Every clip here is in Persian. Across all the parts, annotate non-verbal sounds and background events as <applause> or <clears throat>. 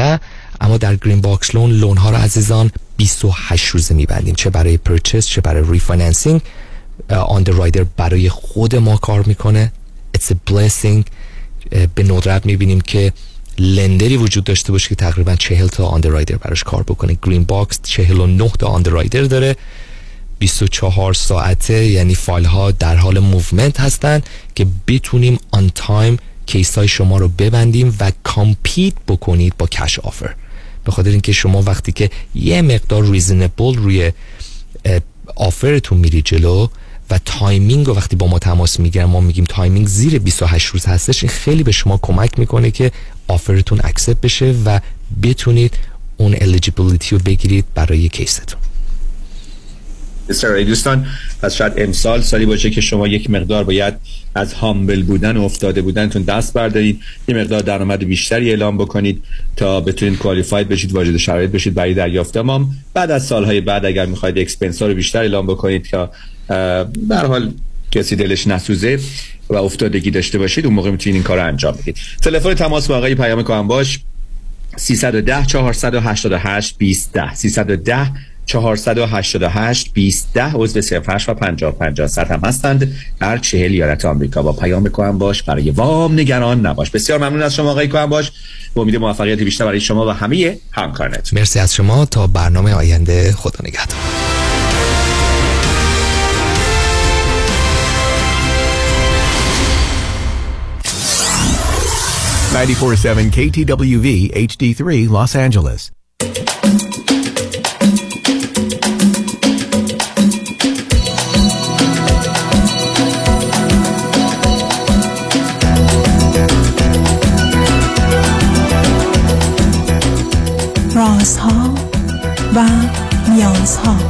نه اما در گرین باکس loan loan ها رو عزیزان 28 روزه میبندیم. چه برای purchase چه برای refinancing underwriter برای خود ما کار می‌کنه. It's a blessing. به ندرت می‌بینیم که lender ی وجود داشته باشه که تقریبا 40 تا underwriter براش کار بکنه. گرین باکس 49 تا underwriter داره. 24 ساعته یعنی فایل ها در حال movement هستن که بتونیم on time case های شما رو ببندیم و compete بکنید با cash offer. به خاطر اینکه شما وقتی که یه مقدار reasonable روی offer تون میری جلو و timing رو وقتی با ما تماس می‌گیرن ما میگیم timing زیر 28 روز هستش این خیلی به شما کمک می‌کنه که offer تون accept بشه و بتونید اون eligibility رو بگیرید برای case تون. بسیار دوستان پس شاید امسال سالی باشه که شما یک مقدار باید از humble بودن و افتاده بودنتون دست بردارید. یه مقدار درآمد بیشتری اعلام بکنید تا بتونید qualified بشید واجد شرایط بشید برای دریافت. وام بعد از سالهای بعد اگر می‌خواید expense رو بیشتر اعلام بکنید که به حال کسی دلش نسوزه و افتادگی داشته باشید اون موقع می‌تونید این کار انجام بدید. تلفن تماس با آقای پیام کام باش 310 488 20 310 488 20 ده عضو 08 و 50 50 صد هم هستند. در چهل ایالت آمریکا با پیام کوهم باش. برای وام نگران نباش. بسیار ممنون از شما آقای کوهم باش. با امید موفقیت بیشتر برای شما و همه همکارانت. مرسی از شما. تا برنامه آینده خدا نگهدار. Ninety-four-seven KTWV HD3 Los Angeles. و نیازها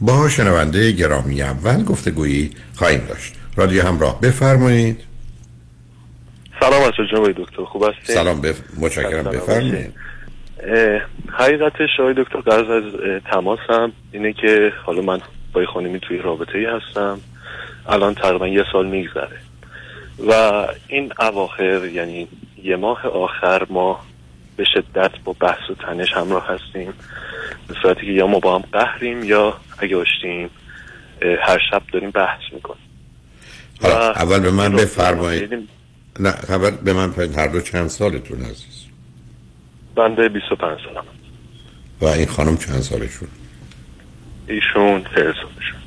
با شنونده گرامی اول گفتگویی خواهیم داشت. رادیو همراه بفرمایید. سلام از جناب دکتر. خوب هستید؟ سلام بف... متشکرم. بفرمایید. حقیقتش آقای دکتر قرض از تماسم اینه که حالا من با خانمی توی رابطه ای هستم. الان تقریبا یه سال میگذره. و این اواخر یعنی یه ماه آخر ما به شدت با بحث و تنش همراه هستیم. به صورتی که یا ما با هم قهریم یا اگه اشتیم هر شب داریم بحث می‌کنیم. حالا اول به من بفرمایید. نه اول به من هر دو چند سالتون عزیز؟ بنده 25 سالم. و این خانم چند سالشون؟ ایشون 40 سالشون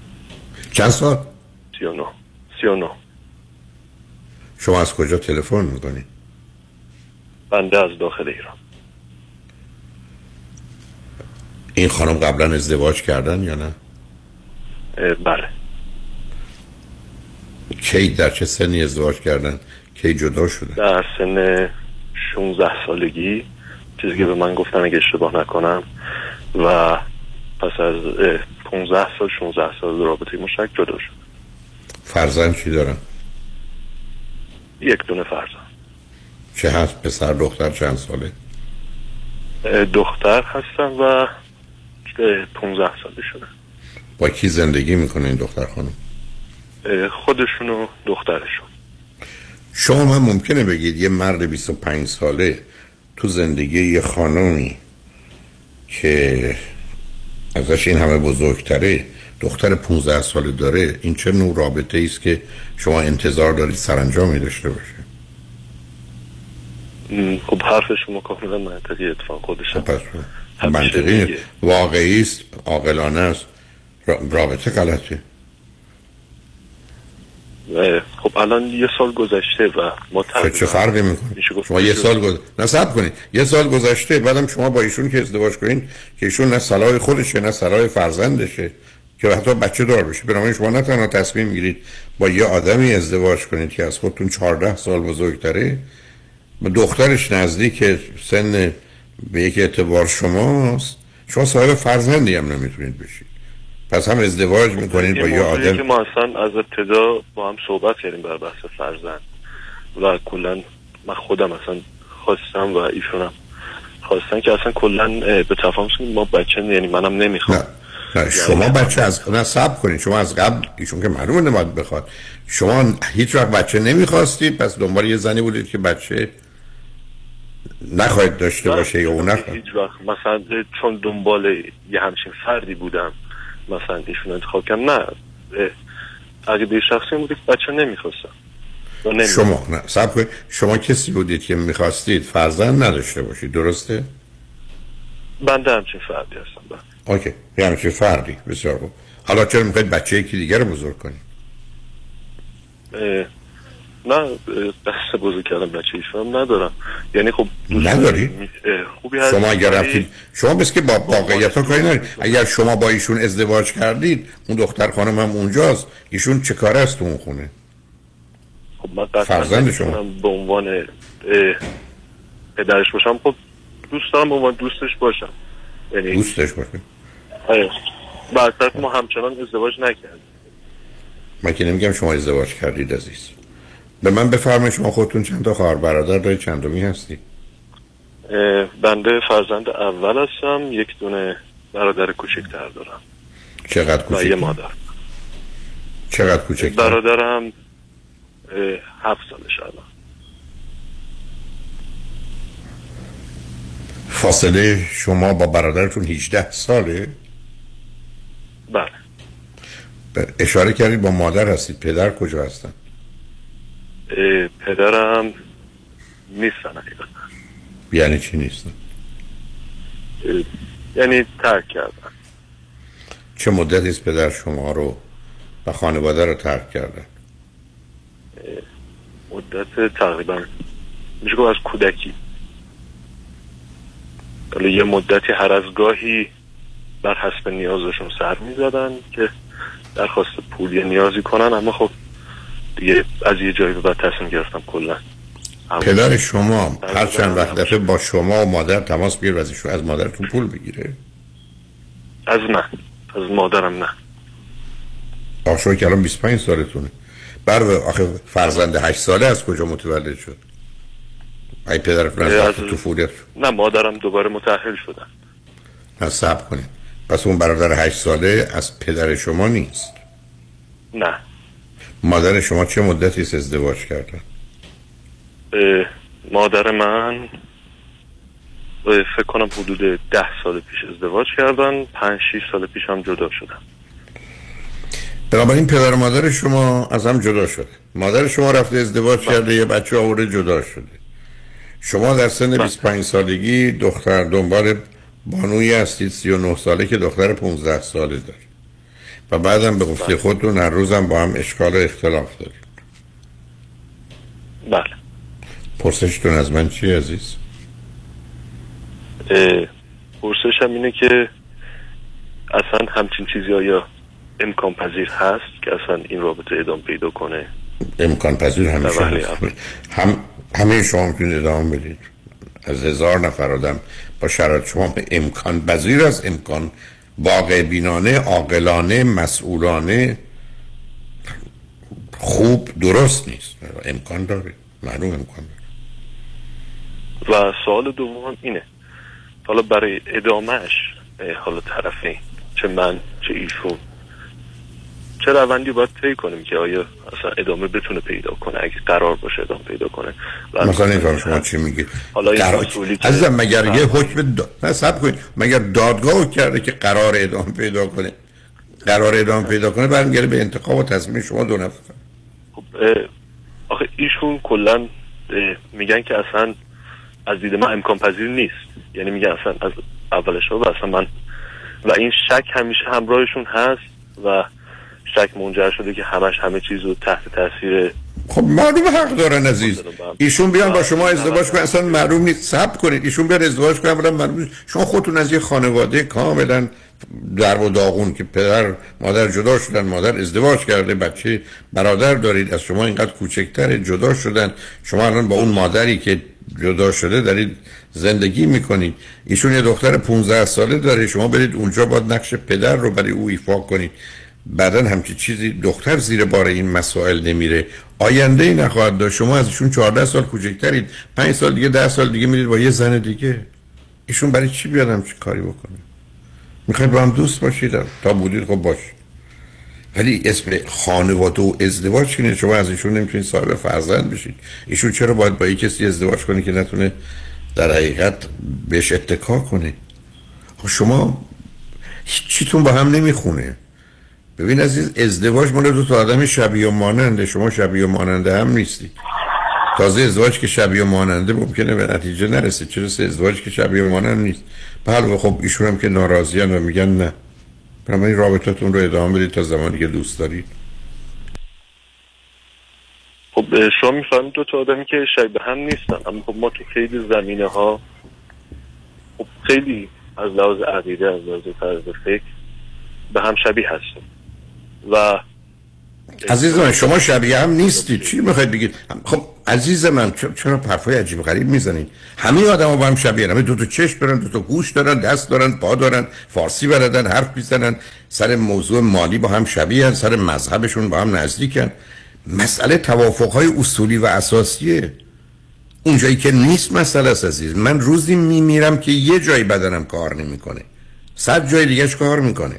چند سال؟ 39 39 شما از کجا تلفن می‌کنید بنده از داخل ایران. این خانم قبلا ازدواج کردن یا نه؟ بله. کی در چه سنی ازدواج کردن؟ کی جدا شده؟ در سن 16 سالگی چیزی که به من گفتن اگه اشتباه نکنم. و پس از 15 سال 16 سال رابطه مشترک جدا شد. فرزند چی دارن؟ یک دونه فرزند. چه هست؟ پسر دختر چند ساله؟ دختر هستن و اه، 15 ساله شده با کی زندگی می‌کنه این دختر خانم؟ خودشون و دخترشون. شما هم ممکنه بگید یه مرد 25 ساله تو زندگی یه خانمی که ازش این همه بزرگتره دختر 15 ساله داره این چه نوع رابطه است که شما انتظار دارید سرانجامی داشته باشه؟ خب حرف شما کاملا منطقی اتفاق خودش خب منطقی. واقعی است عاقلانه است. را- رابطه غلطه. خب الان یه سال گذشته و ما چه, فرقی می‌کنه؟ شما یه سال گذ... نصب کنید. یه سال گذشته بعدم شما با ایشون که ازدواج کنین که ایشون نه صلاح خودشه نه صلاح فرزندشه که حتی بچه دار بشه. بنابراین شما نه تنها تصمیم می‌گیرید با یه آدمی ازدواج کنید که از خودتون 14 سال بزرگتره دخترش نزدیک سن به یک اعتبار شماست. شما صاحب فرزندی هم نمی‌تونید بشید. پس هم ازدواج می‌کنید با یه آدم. که ما اصلا از ابتدا با هم صحبت کردیم بر بحث فرزند. و کلا من خودم اصلا خواستم و ایشونم خواستن که اصلا کلا به تفاهم ما بچه یعنی منم نمی‌خوام. نه نه شما بچه از نه سب کنید. شما از قبل ایشون که معلومه نباید بخواد. شما هیچ وقت بچه نمی‌خواستید. پس دنبال یه زنی بودید که بچه نخواهید داشته باشه یا اون هیچ وقت. مثلا چون دنبال یه همچین فردی بودم مثلا ایشون انتخاب کردم نه. اه، عقیده شخصی بوده که بچه نمی‌خواستم. شما نه سب کنید. شما کسی بودید که می‌خواستید فرزند نداشته باشید درسته؟ بنده همچین فردی هستم بله. اوکی یه همچین فردی. بسیار خوب. حالا چرا می‌خواید بچه یکی دیگر رو بزرگ کنید؟ نه دست بزرگ کردم بچه ایشون هم ندارم. یعنی خب نداری؟ خوبی هست. شما اگر رفتید شما بس که با واقعیت کاری ندارید. اگر شما با ایشون ازدواج کردید اون دختر خانم هم اونجاست. ایشون چه کاره است تو اون خونه؟ خب من فرزند شما. به عنوان پدرش باشم. خب دوست دارم به عنوان دوستش باشم. یعنی دوستش باشه. آره. بعد ما همچنان ازدواج نکردیم. من که نمیگم شما ازدواج کردید عزیز. به من بفرمایید شما خودتون چند تا خواهر برادر دارید چندمی هستی بنده فرزند اول هستم یک دونه برادر کوچکتر دارم. چقدر و یه کوچک مادر. چقدر کوچک برادرم هفت سالش الان. فاصله شما با برادرتون 18 ساله؟ بله. اشاره کردید با مادر هستید پدر کجا هستن؟ پدرم نیستن حقیقتا یعنی چی نیستن یعنی ترک کردن. چه مدتی است پدر شما رو و خانواده رو ترک کردن؟ مدت تقریبا میشه گفت از کودکی. حالا یه مدتی هر از گاهی بر حسب نیازشون سر می‌زدن که درخواست پول یا نیازی کنن اما خب دیگه از یه جایی به بعد تصمیم گرفتم کلا. پدر شما هر چند وقت دفعه با شما و مادر تماس بگیر و از مادرتون پول بگیره. از من از مادرم نه. آشوی که الان 25 سالتونه. بر آخه فرزند 8 ساله از کجا متولد شد؟ ای پدرتون از وقت طفولیت نه مادرم دوباره متأهل شدن. نه صبر کنید. پس اون برادر 8 ساله از پدر شما نیست. نه. مادر شما چه مدتی است ازدواج کردن اه، مادر من فکر کنم حدود ده سال پیش ازدواج کردن پنج شیش سال پیش هم جدا شدن. بنابراین پدر و مادر شما از هم جدا شده. مادر شما رفته ازدواج کرده یه بچه آورده جدا شده. شما در سن 25 سالگی دختر دنبال بانویی هستید 39 ساله که دختر 15 ساله داره و بعدم به گفته خودتون هر روزم با هم اشکال و اختلاف دارید بله پرسشتون از من چی عزیز؟ پرسشم اینه که اصلا همچین چیزی آیا امکان پذیر هست که اصلا این رابطه ادامه پیدا کنه امکان پذیر همیشه بله،. بله. هم همه شما می‌تونید ادامه بدید از هزار نفر آدم با شرایط شما امکان پذیر از امکان واقع بینانه عاقلانه مسئولانه خوب درست نیست. امکان داره. معلومه می‌کنم و سوال دوم اینه. حالا برای ادامهش حالا طرفین چه من چه ایشون چه روندی باید طی کنیم که آیا اصلا ادامه بتونه پیدا کنه اگه قرار باشه ادامه پیدا کنه؟ مثلا این شما چی میگی؟ حالا این قرار- عزیزم مگر. یه حکم دا... نه صبر کنید. مگر دادگاه کرده که قرار ادامه پیدا کنه؟ قرار ادامه پیدا کنه برمیگرده به انتخاب و تصمیم شما دو نفر. خب آخه ایشون کلا میگن که اصلا از دید من امکان پذیر نیست. یعنی میگن اصلا از اولش و اصلا من و این شک همیشه همراهشون هست و شک منجر شده که همش همه چیز رو تحت تاثیر خب معلوم حق دارن عزیز. ایشون بیان با بله. شما ازدواج کنن. اصلا معلوم نیست. صبر کنید. ایشون بیان ازدواج کنن برای معلوم نیست. شما خودتون از یه خانواده کاملا در و داغون که پدر مادر جدا شدن مادر ازدواج کرده بچه برادر دارید از شما اینقدر کوچکتر جدا شدن. شما الان با اون مادری که جدا شده دارید زندگی می‌کنید. ایشون یه دختر 15 ساله داره. شما برید اونجا باید نقش پدر رو برای او ایفا کنید. بعدا همچی چیزی دختر زیر بار این مسائل نمیره. آینده ای نخواهد داشت. شما از ایشون 14 سال کوچکترید. 5 سال دیگه 10 سال دیگه میرید با یه زن دیگه. ایشون برای چی بیادم چی کاری بکنه؟ می‌خواید با هم دوست باشید؟ تا بودید خب باش. ولی اسم خانواده و ازدواج اینه شما از ایشون نمی‌تونید صاحب فرزند بشید. ایشون چرا باید با یک کسی ازدواج کنه که نتونه در حقیقت بهش اتکا کنه؟ خب شما چیتون با هم نمی‌خونه. ببین عزیز ازدواج مال دو تا آدم شبیه و ماننده. شما شبیه و ماننده هم نیستی. تازه ازدواج که شبیه و ماننده ممکنه به نتیجه نرسه. چرا ازدواج که شبیه و مانند نیست؟ بله خب ایشون هم که ناراضیان و میگن نه. بنابراین رابطتون رو ادامه بدید تا زمانی که دوست دارید. خب شما می‌فهمید دو تا آدمی که شبیه هم نیستن. اما خب ما تو خیلی زمینه ها خب خیلی از لحاظ عقیده از لحاظ طرز فکر به هم شبیه هستیم. و عزیز من شما شبیه هم نیستید. چی می‌خواید بگید؟ خب عزیز من چرا حرفای عجیب غریب می‌زنید؟ همه آدم با هم شبیه همه. دو تا چشم دارن دو تا گوش دارن دست دارن پا دارن فارسی بلدن حرف می‌زنن. سر موضوع مالی با هم شبیه هن. سر مذهبشون با هم نزدیکن مسئله توافقهای اصولی و اساسیه. اونجایی که نیست مسئله است عزیز. من روزی میمیرم که یه جایی بدنم کار نمی‌کنه. صد جای دیگهش کار می‌کنه.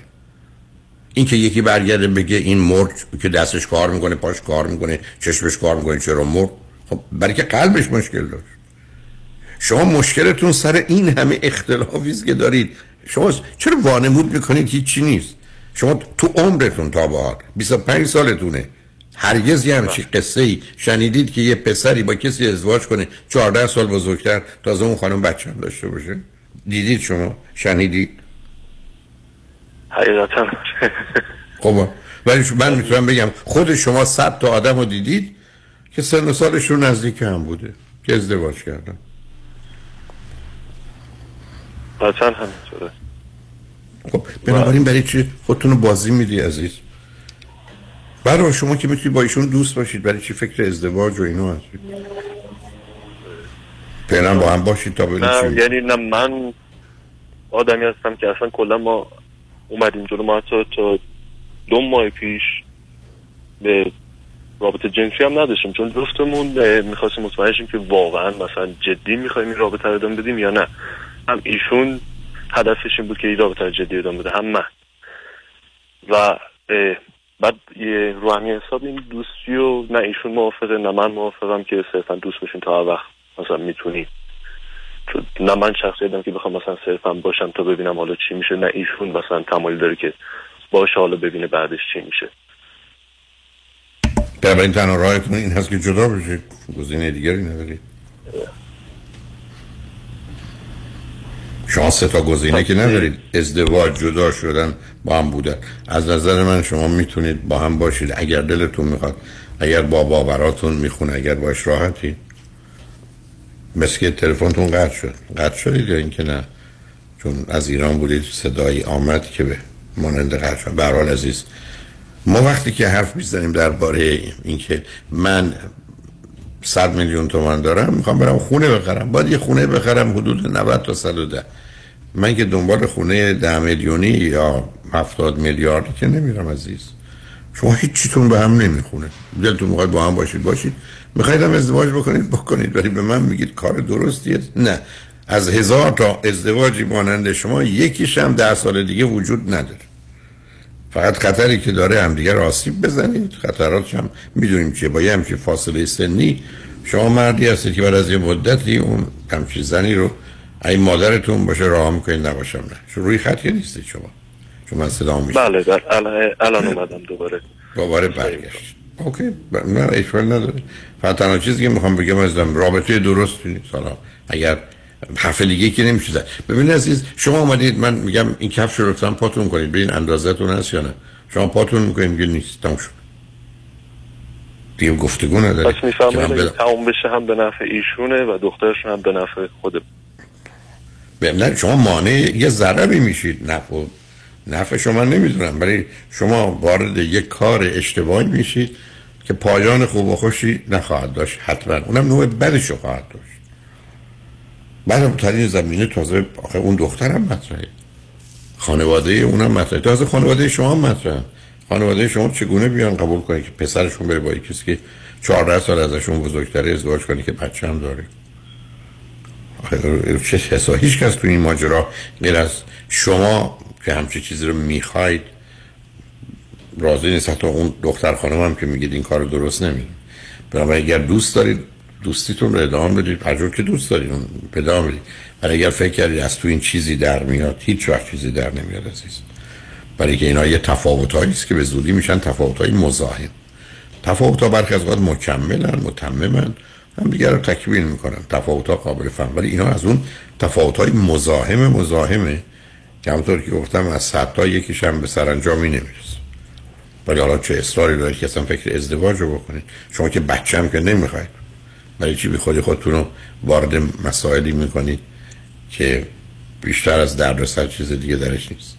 این که یکی برگرده بگه این مرد که دستش کار می‌کنه پاش کار می‌کنه چشمش کار می‌کنه چرا مرد؟ خب برای که قلبش مشکل داشت. شما مشکلتون سر این همه اختلافی که دارید. شما چرا وانمود می‌کنید؟ هیچی نیست. شما تو عمرتون تا به حال 25 سالتونه. هرگز یه همچین قصه ای شنیدید که یه پسری با کسی ازدواج کنه 14 سال بزرگتر تازه اون خانم بچه هم داشته باشه؟ دیدید شما؟ شنیدید؟ حقیقتا. خب ولی من می‌تونم بگم خود شما صد تا آدم رو دیدید که سن و سالشون نزدیک هم بوده که ازدواج کردن. قطعا همینطوره. خب بنابراین برای چی خودتون رو بازی میدی عزیز؟ برای شما که می‌تونید با ایشون دوست باشید برای چی فکر ازدواج و اینو هستید فعلا با هم باشید تا ببینید یعنی نه من آدمی هستم که اصلا کلا ما اومدیم جلو ما حتی تا دو ماه پیش به رابطه جنسی هم نداشتیم چون جفتمون می‌خواستیم مطمئن که واقعا مثلا جدی می‌خوایم این رابطه رو ادامه بدیم یا نه. هم ایشون هدفش این بود که این رابطه جدی ادامه بده هم من. و بعد یه رو همین حساب این دوستی و نه ایشون موافقه نه من موافقم که صرفا دوست باشیم تا وقت مثلا می‌تونیم. نه من شخصیتم که بخوام مثلا صرفا باشم تا ببینم حالا چی میشه نه ایشون مثلا تمایل داره که باشه حالا ببینه بعدش چی میشه. بنابراین تنها راهتون این هست که جدا بشید گزینه دیگری ندارید شما سه تا گزینه که ندارید. ازدواج جدا شدن با هم بودن. از نظر من شما می‌تونید با هم باشید. اگر دلتون می‌خواد اگر با باوراتون می‌خونه اگر باش راحتی مثل که تلفنتون قطع شد. قطع شدید یا اینکه نه؟ چون از ایران بودید صدایی آمد که به مانند قطع شد. به هر حال عزیز ما وقتی که حرف می‌زنیم درباره اینکه من صد میلیون تومن دارم می‌خوام برم خونه بخرم. باید یه خونه بخرم حدود 90 تا 110 من که دنبال خونه ده میلیونی یا هفتاد میلیاردی که نمیرم عزیز. شما هیچ چیتون به هم نمی‌خونه. دلتون می‌خواد با هم باشید باشید. می‌خواید هم ازدواج بکنید؟ بکنید ولی به من میگید کار درستیه. نه. از هزار تا ازدواجی مانند شما یکیش هم ده سال دیگه وجود نداره. فقط خطری که داره هم دیگه آسیب بزنید. خطراتش هم می‌دونیم چیه با یه همچین فاصله سنی شما مردی هستید که بعد از یه مدتی اون همچین زنی رو این مادرتون باشه راه می‌کنید نباشم. نه. چون روی خط نیستید شما. چون من صدا میشه بله بله. الان اومدم دوباره. دوباره برگشت. اوکی. نه اشکال نداره. فقط تنها چیزی که می‌خوام بگم ازم رابطه درست نیست حالا اگر حرف دیگه که نمیشه زد ببینید عزیز شما اومدید من میگم این کفش رو لطفا پاتون کنید. ببین اندازتون هست یا نه. شما پاتون می‌کنید میگه نیست تموم شد. دیگه گفتگو نداره پس می‌فهمم. تموم بشه هم به نفع ایشونه و دخترشون هم به نفع خود نه شما مانع یه ضرری میشید. نفع نفع شما نمی‌دونم ولی شما وارد یک کار اشتباهی میشید. که پایان خوب و خوشی نخواهد داشت حتما. اونم نوع بدش رو خواهد داشت. بعدم تا این زمینه تازه آخه اون دخترم مطرحه. خانواده اونم مطرحه. تازه خانواده شما مطرحه. خانواده شما چگونه بیان قبول کنه که پسرشون بره با کسی که 14 سال ازشون بزرگتره ازدواج کنه که بچه هم داره؟ چه هیچ کس تو این ماجرا غیر از شما که همچه چیزی رو می‌خواید راضی نیست. حتی اون دختر خانم هم که میگید این کار درست نمی بنابراین اگر دوست دارید دوستیتون رو ادامه بدید. هر جور که دوست دارید اون ادامه بدید. ولی اگر فکر کردید از تو این چیزی در میاد هیچ وقت چیزی در نمیاد عزیز. برای که اینا یه تفاوتایی است که به زودی میشن تفاوتای مزاحم. تفاوت ها برخی از اوقات مکملن متممن. هم دیگر رو تکمیل می‌کنن. تفاوت ها قابل فهم. ولی اینا از اون تفاوت های مزاحم مزاحمه. که همطور که گفتم از صد تا یکیش هم به سرانجامی نمی‌رسه ولی حالا چه اصراری دارید که اصلا فکر ازدواج رو بکنید؟ شما که بچه هم که نمی‌خواید. برای چی بی خودی خودتون رو وارد مسائلی می‌کنید که بیشتر از دردسر چیز دیگه درش نیست؟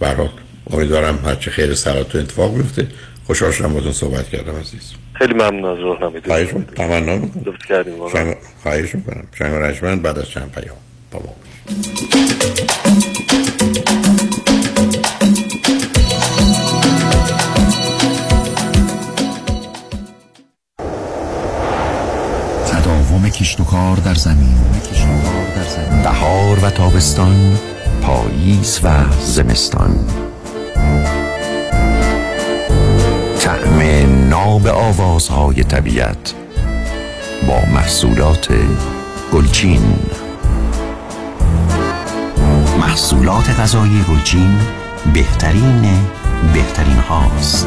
برحال امیدوارم هرچه خیر سراتون اتفاق بیفته. خوشحال شدم باتون صحبت کردم عزیز. خیلی ممنون از راهنمایی خواهش می‌کنم. تمنا می‌کنم. خواهش می‌کنم. شنگ رجمند بعد از چند پیام. بابا کشت و کار در زمین. بهار و تابستان پاییز و زمستان. طعم ناب آوازهای طبیعت با محصولات گلچین. محصولات غذایی گلچین بهترین بهترین هاست.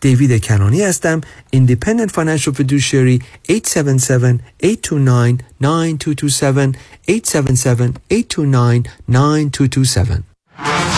دیوید کنانی هستم Independent Financial Fiduciary 877-829-9227 877-829-9227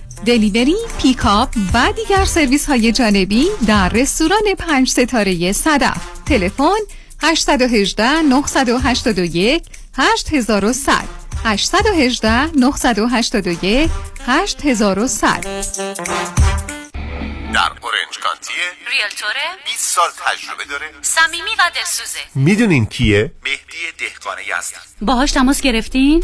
delivery، pickup و دیگر سرویس های جانبی در رستوران پنج ستاره صدف. تلفن 818 981 8100 818 981 8100 در اورنج کانتیه realtor ه 20 سال تجربه داره. صمیمی و دلسوزه. می‌دونین کیه؟ مهدی دهقانه هستن باهاش تماس گرفتین؟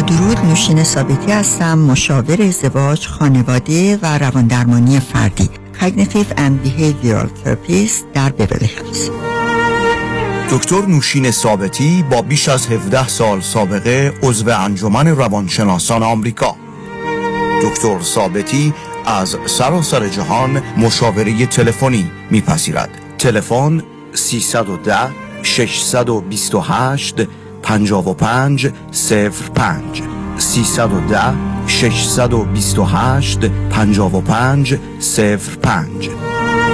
درود نوشین ثابتی هستم مشاور ازدواج خانواده و رواندرمانی فردی. Cognitive and Behavioral Therapist در بیبلی هیلز دکتر نوشین ثابتی با بیش از 17 سال سابقه عضو انجمن روانشناسان آمریکا. دکتر ثابتی از سراسر جهان مشاوره تلفنی میپذیرد. تلفن 310 628 55 05 310 628 55 05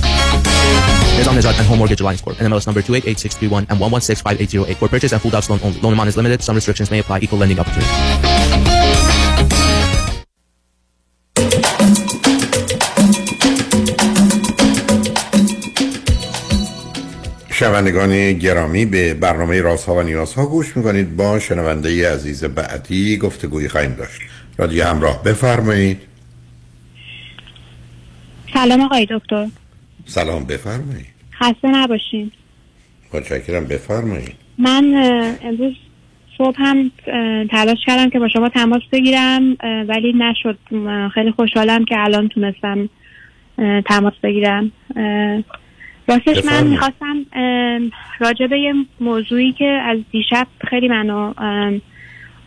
Nizam Nizad and Home Mortgage Alliance Corp. NMLS number 288631 and 1165808. For purchase and full docs loan only. Loan amount is limited. Some restrictions may apply. Equal lending opportunity. شنوندگان گرامی به برنامه رازها و نیازها گوش می‌کنید با شنونده عزیز بعدی گفتگوی خواهیم داشت رادیو همراه بفرمایید سلام آقای دکتر سلام بفرمایید خسته نباشین. متشکرم بفرمایید. من امروز صبح هم تلاش کردم که با شما تماس بگیرم ولی نشد. خیلی خوشحالم که الان تونستم تماس بگیرم. راستش من می‌خواستم راجع به یه موضوعی که از دیشب خیلی منو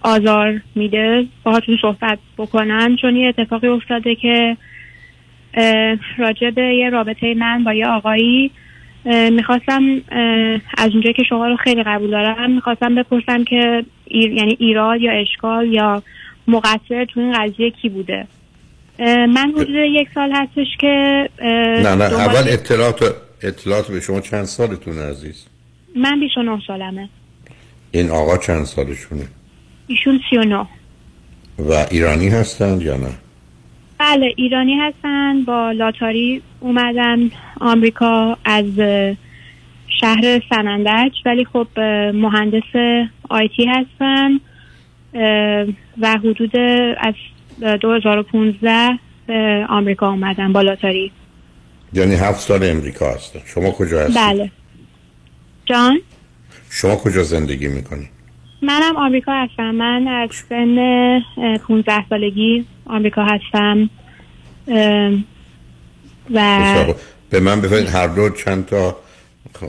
آزار میده باهاتون صحبت بکنم. چون یه اتفاقی افتاده که راجع به یه رابطه من با یه آقایی می‌خواستم از اونجایی که شما رو خیلی قبول دارم می‌خواستم بپرسم که ایر... یعنی ایراد یا اشکال یا مقصر تو این قضیه کی بوده؟ من حدود یک سال هستش که نه نه اول اطلاعات اطلاعات به شما چند سالتون عزیز؟ من 29 سالمه. این آقا چند سالشونه؟ ایشون 39 و ایرانی هستند یا نه؟ بله ایرانی هستن با لاتاری اومدن آمریکا از شهر سنندج ولی خب مهندس آیتی هستن و حدود از 2015 به آمریکا اومدن با لاتاری یعنی هفت سال امریکا هستن شما کجا هستید؟ بله جان شما کجا زندگی می‌کنید؟ منم آمریکا هستم. من از سن 15 سالگی آمریکا هستم. و به من بفرمایید هر دو چند تا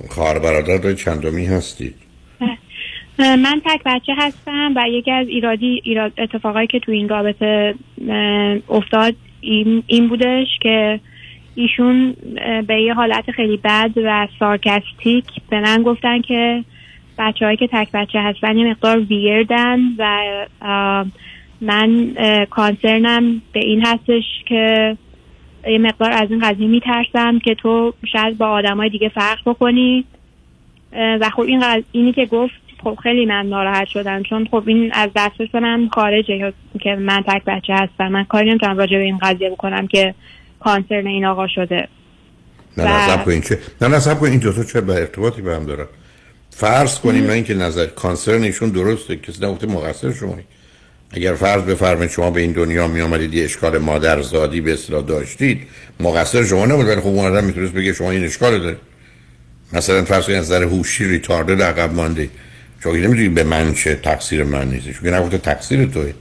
خواهر برادر داری چندمی هستید؟ اه، من تک بچه هستم و یکی از ایرادی ایراد اتفاقایی که تو این رابطه افتاد این, این بودش که ایشون به یه حالت خیلی بد و سارکستیک به من گفتن که بچه که تک بچه هستن یه مقدار ویردن و من کانسرنم به این هستش که یه مقدار از این قضیه میترسم که تو شاید با آدمای دیگه فرق بکنی. و خب این قض- اینی که گفت خب خیلی من ناراحت شدم. چون خب این از دسترس من خارجه که من تک بچه هستم. من کاری نمی‌تونم راجع به این قضیه بکنم که کانسرن این آقا شده. نه و- نه سب کن این چه نه نه سب کن این دوتا چه به ارتباطی به هم دارن؟ فرض کنیم نه اینکه نظر کانسرن ایشون درسته کسی نگفته مقصر شما اگر فرض بفرمایید شما به این دنیا می آمدید یه اشکال مادرزادی به اصطلاح داشتید مقصر شما نبود. ولی خب اون آدم می‌تونست بگه شما این اشکال دارید. مثلا فرض کنید از نظر هوشی ریتارده عقب مانده. شما که نمی‌دونید به من چه تقصیر من نیست. چون نگفته تقصیر توه.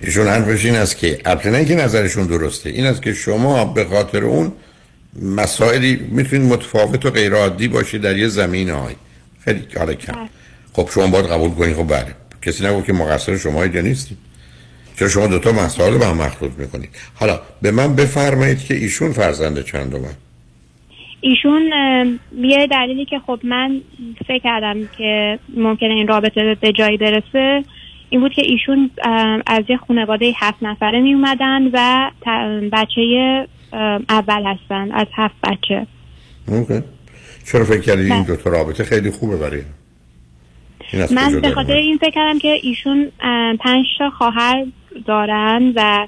ایشون حرفش این است که البته اینکه نظرشون درسته این است که شما به خاطر اون مسائلی می‌تونید متفاوت و غیر عادی باشید در یه زمین های خیلی حالا کم. خب شما باید قبول کنید خب بله. کسی نگفت که مقصر شما یا نیستید چرا شما دوتا مسائل به هم مخلوط می‌کنید؟ حالا به من بفرمایید که ایشون فرزند چندمه ایشون اه، یه دلیلی که خب من فکر کردم که ممکنه این رابطه به جایی برسه این بود که ایشون از یه خانواده هفت نفره می اومدن و بچه اول هستن از هفت بچه. اوکی. چرا فکر کردید این بله. دوتا رابطه خیلی خوبه برای این من به خاطر؟ این فکر کردم که ایشون پنج تا خواهر دارن و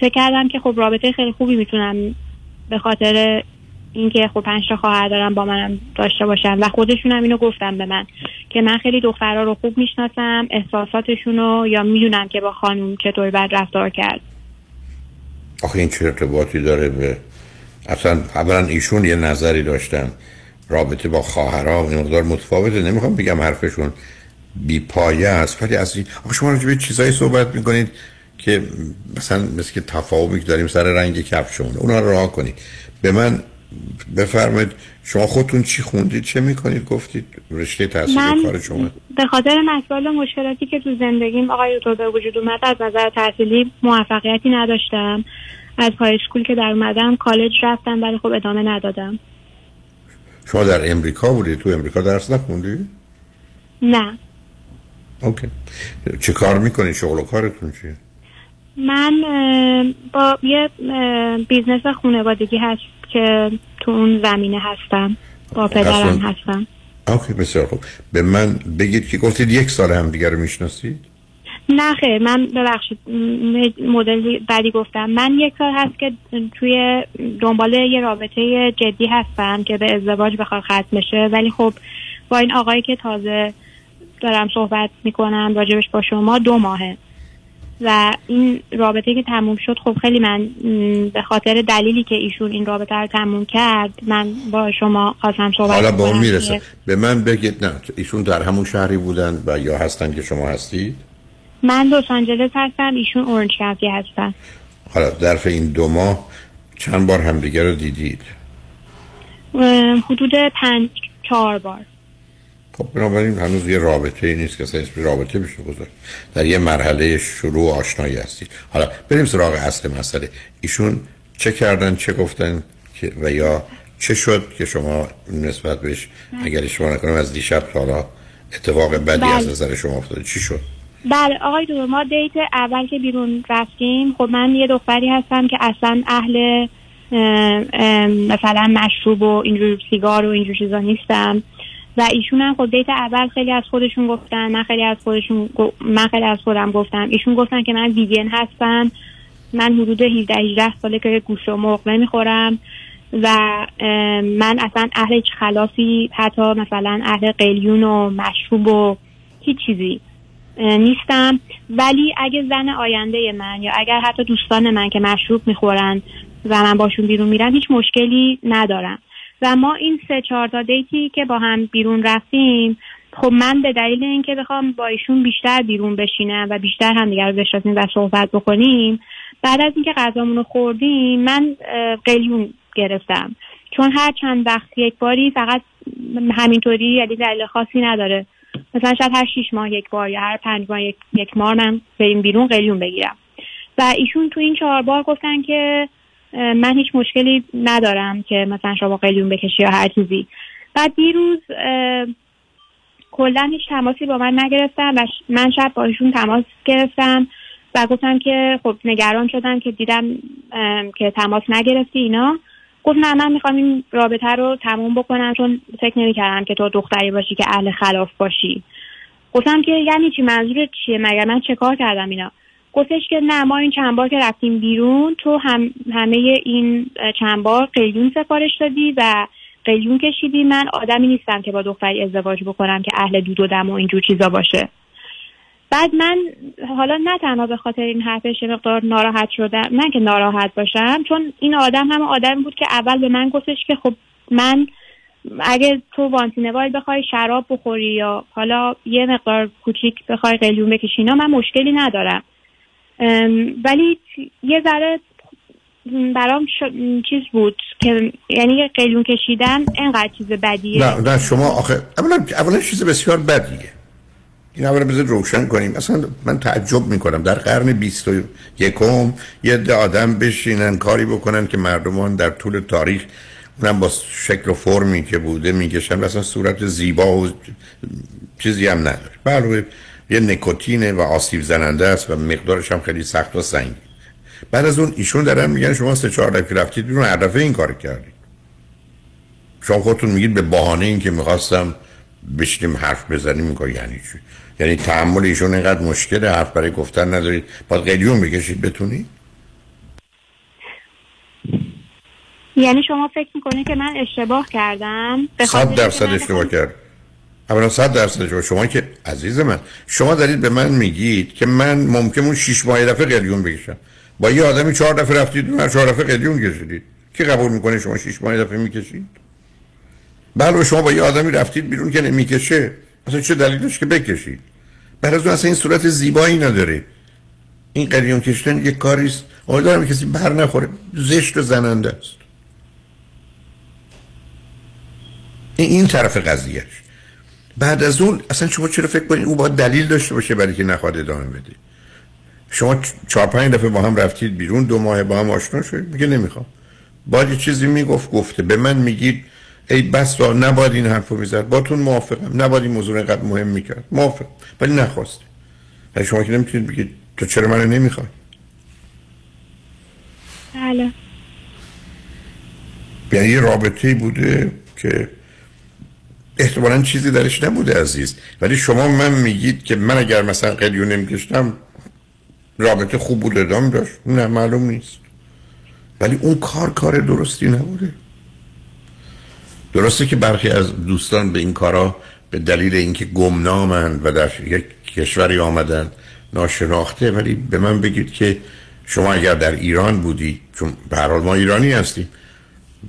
فکر کردم که خب رابطه خیلی خوبی می‌تونم به خاطر اینکه خب پنج تا خواهر دارم با منم داشته باشن و خودشون هم اینو گفتن به من که من خیلی دخترها رو خوب می‌شناسم احساساتشون رو یا می‌دونم که با خانوم چطوری باید رفتار کرد آخه این چه ارتباطی داره به اصلا اولا ایشون یه نظری داشتن رابطه با خواهرها این مقدار متفاوته. نمی‌خوام بگم حرفشون بی پایه است ولی از این آخه شما راجع به چیزایی صحبت می‌کنید که مثلا مثل که تفاهمی که داریم سر رنگ کفشمون اونا رو راه کنید. به من بفرمایید شما خودتون چی خوندید چه می‌کنید؟ گفتید رشته تحصیل کار شما. به خاطر مسائل مشکلاتی که تو زندگیم آقای دکتر به وجود اومد از نظر تحصیلی موفقیتی نداشتم. از high school که در اومدم کالج رفتم ولی خب ادامه ندادم. شما در امریکا بودید تو امریکا درس نخوندید نه. okay. چه کار می‌کنید شغل و کارتون چیه؟ من با یه business خانوادگی هست که تو اون زمینه هستم. با پدرم هستم. okay بسیار خوب. به من بگید که گفتید یک سال هم دیگر رو می‌شناسید؟ نه خیر من ببخشید مدل بعدی گفتم. من یک سال هست که توی دنبال یه رابطه جدی هستم که به ازدواج بخواد ختم بشه. ولی خب با این آقایی که تازه دارم صحبت می‌کنم راجبش با شما دو ماهه. و این رابطه که تموم شد خب خیلی من به خاطر دلیلی که ایشون این رابطه رو تموم کرد من با شما خواستم صحبت حالا به اون می‌رسه. به من بگید نه ایشون در همون شهری بودن و یا هستن که شما هستید؟ من لس آنجلس هستم ایشون اورنج کانتی هستن. حالا ظرف این دو ماه چند بار همدیگه رو دیدید؟ حدود پنج چهار بار. خب بنابراین هنوز یه رابطه ای نیست که اسم رابطه بشه گذاشت. در یه مرحله شروع آشنایی هستید. حالا بریم سراغ اصل مسئله. ایشون چه کردن چه گفتن که و یا چه شد که شما نسبت بهش اگر شما نکنم از دیشب تا حالا اتفاق بدی بله. از نظر شما افتاده. چی شد؟ بله آقای دکتر ما دیت اول که بیرون رفتیم خب من یه دختری هستم که اصلا اهل اه، اه، مثلا مشروب و اینجور سیگار و اینجور چیزا نیستم. و ایشون هم خب دیت اول خیلی از خودشون گفتن من خیلی از خودشون من خیلی از خودم گفتم. ایشون گفتن که من ویگن هستم. من حدود 17 18 ساله که گوشت و مرغ نمی‌خورم. و من اصلا اهل هیچ خلاصی حتی مثلا اهل قلیون و مشروب و هیچ چیزی. نیستم. ولی اگه زن آینده من یا اگر حتی دوستان من که مشروب می‌خورن و من باشون بیرون میرم هیچ مشکلی ندارم. و ما این سه چهار تا دیتی که با هم بیرون رفتیم خب من به دلیل اینکه بخوام با ایشون بیشتر بیرون بشینم و بیشتر همدیگه رو بشناسیم و صحبت بکنیم بعد از اینکه غذامون رو خوردیم من قلیون گرفتم. چون هر چند وقت یک باری فقط همینطوری یعنی دلیل خاصی نداره. مثلا شاید هر شیش ماه یک بار یا هر پنج ماه یک, یک ماه من بریم بیرون قلیون بگیرم. و ایشون تو این چهار بار گفتن که من هیچ مشکلی ندارم که مثلا شما قلیون بکشی یا هر چیزی. بعد دیروز کلا هیچ تماسی با من نگرفتم و من شب با ایشون تماس گرفتم و گفتم که خب نگران شدم که دیدم که تماس نگرفتی اینا. گفت نه من می‌خوام این رابطه رو تموم بکنم چون فکر نمی‌کردم که تو دختری باشی که اهل خلاف باشی. گفتم که یعنی چی؟ منظور چیه؟ مگر من چه کار کردم اینا؟ گفتش که نه ما این چند بار که رفتیم بیرون تو هم همه این چند بار قلیون سفارش دادی و قلیون کشیدی. من آدمی نیستم که با دختری ازدواج بکنم که اهل دود و دم و اینجور چیزا باشه. بعد من حالا نه تنها به خاطر این حرفش مقدار ناراحت شدم نه که ناراحت باشم چون این آدم هم آدمی بود که اول به من گفتش که خب من اگه تو وانتینوال بخوای شراب بخوری یا حالا یه مقدار کوچیک بخوای قلیون بکشی اینا من مشکلی ندارم. ولی یه ذره برام ش- چیز بود که یعنی قلیون کشیدن انقدر چیز بدیه. نه نه شما آخه اولا اولا چیز بسیار بدیه. این اولا بذار روشن کنیم. اصلا من تعجب می‌کنم. در قرن بیست و یکم یه عده آدم بشینن کاری بکنن که مردمان در طول تاریخ اونم با شکل و فرمی که بوده می‌کشن و اصلا صورت زیبا و چیزی هم نداره. بله یه نکوتینه و آسیب زننده است و مقدارش هم خیلی سخت و سنگین. بعد از اون ایشون دارن میگن شما سه چهار دفعه رفتید بیرون هر دفعه این کار کردید. شما خودتون میگید به بهانه این که می‌خواستم بشینیم حرف بزنیم این یعنی چی؟ یعنی تحمل ایشون اینقدر مشکل حرف برای گفتن ندارید باید قلیون بکشید بتونید یعنی شما فکر می‌کنید که من اشتباه کردم؟ صد درصد اشتباه کرد. اولا صد درصد اشتباه. شما که عزیز من شما دارید به من میگید که من ممکن اون شیش ماه دفعه قلیون بکشم. با یه آدمی چهار دفعه رفتید هر چهار دفعه قلیون کشیدید. کی قبول می‌کنه شما شیش ماه دفعه می‌کشید؟ بله و شما با یه آدمی رفتید بیرون که نمی‌کشه. اصلا چه دلیل داشت که بکشید بعد از اصلا این صورت زیبایی نداره. این قلیون کشیدن یه کاری است. امیدوارم کسی بر نخوره. زشت و زننده است. این طرف قضیهش. بعد از اون اصلا شما چرا فکر کنید او باید دلیل داشته باشه برای که نخواد ادامه بده؟ شما چهار پنج دفعه با هم رفتید بیرون دو ماه با هم آشنا شدید. میگه نمی‌خوام. باید چیزی می‌گفت گفته. به من میگید. ای بس را نباید این حرفو می‌زد. باتون موافقم. نباید این موضوع رو اینقدر مهم می‌کرد. موافق ولی نخواسته ولی شما که نمی‌تونید بگید تو چرا منو نمی‌خوای؟ بله. یعنی یه رابطه بوده که احتمالا چیزی درش نبوده عزیز. ولی شما من میگید که من اگر مثلا قلیون نمیکشتم رابطه خوب بود ادامه داشت. نه معلوم نیست. ولی اون کار کار درستی نبوده. درسته که برخی از دوستان به این کارا به دلیل اینکه گمنامند و در یک کشوری آمدن ناشناخته ولی به من بگید که شما اگر در ایران بودی چون به هر حال ما ایرانی هستیم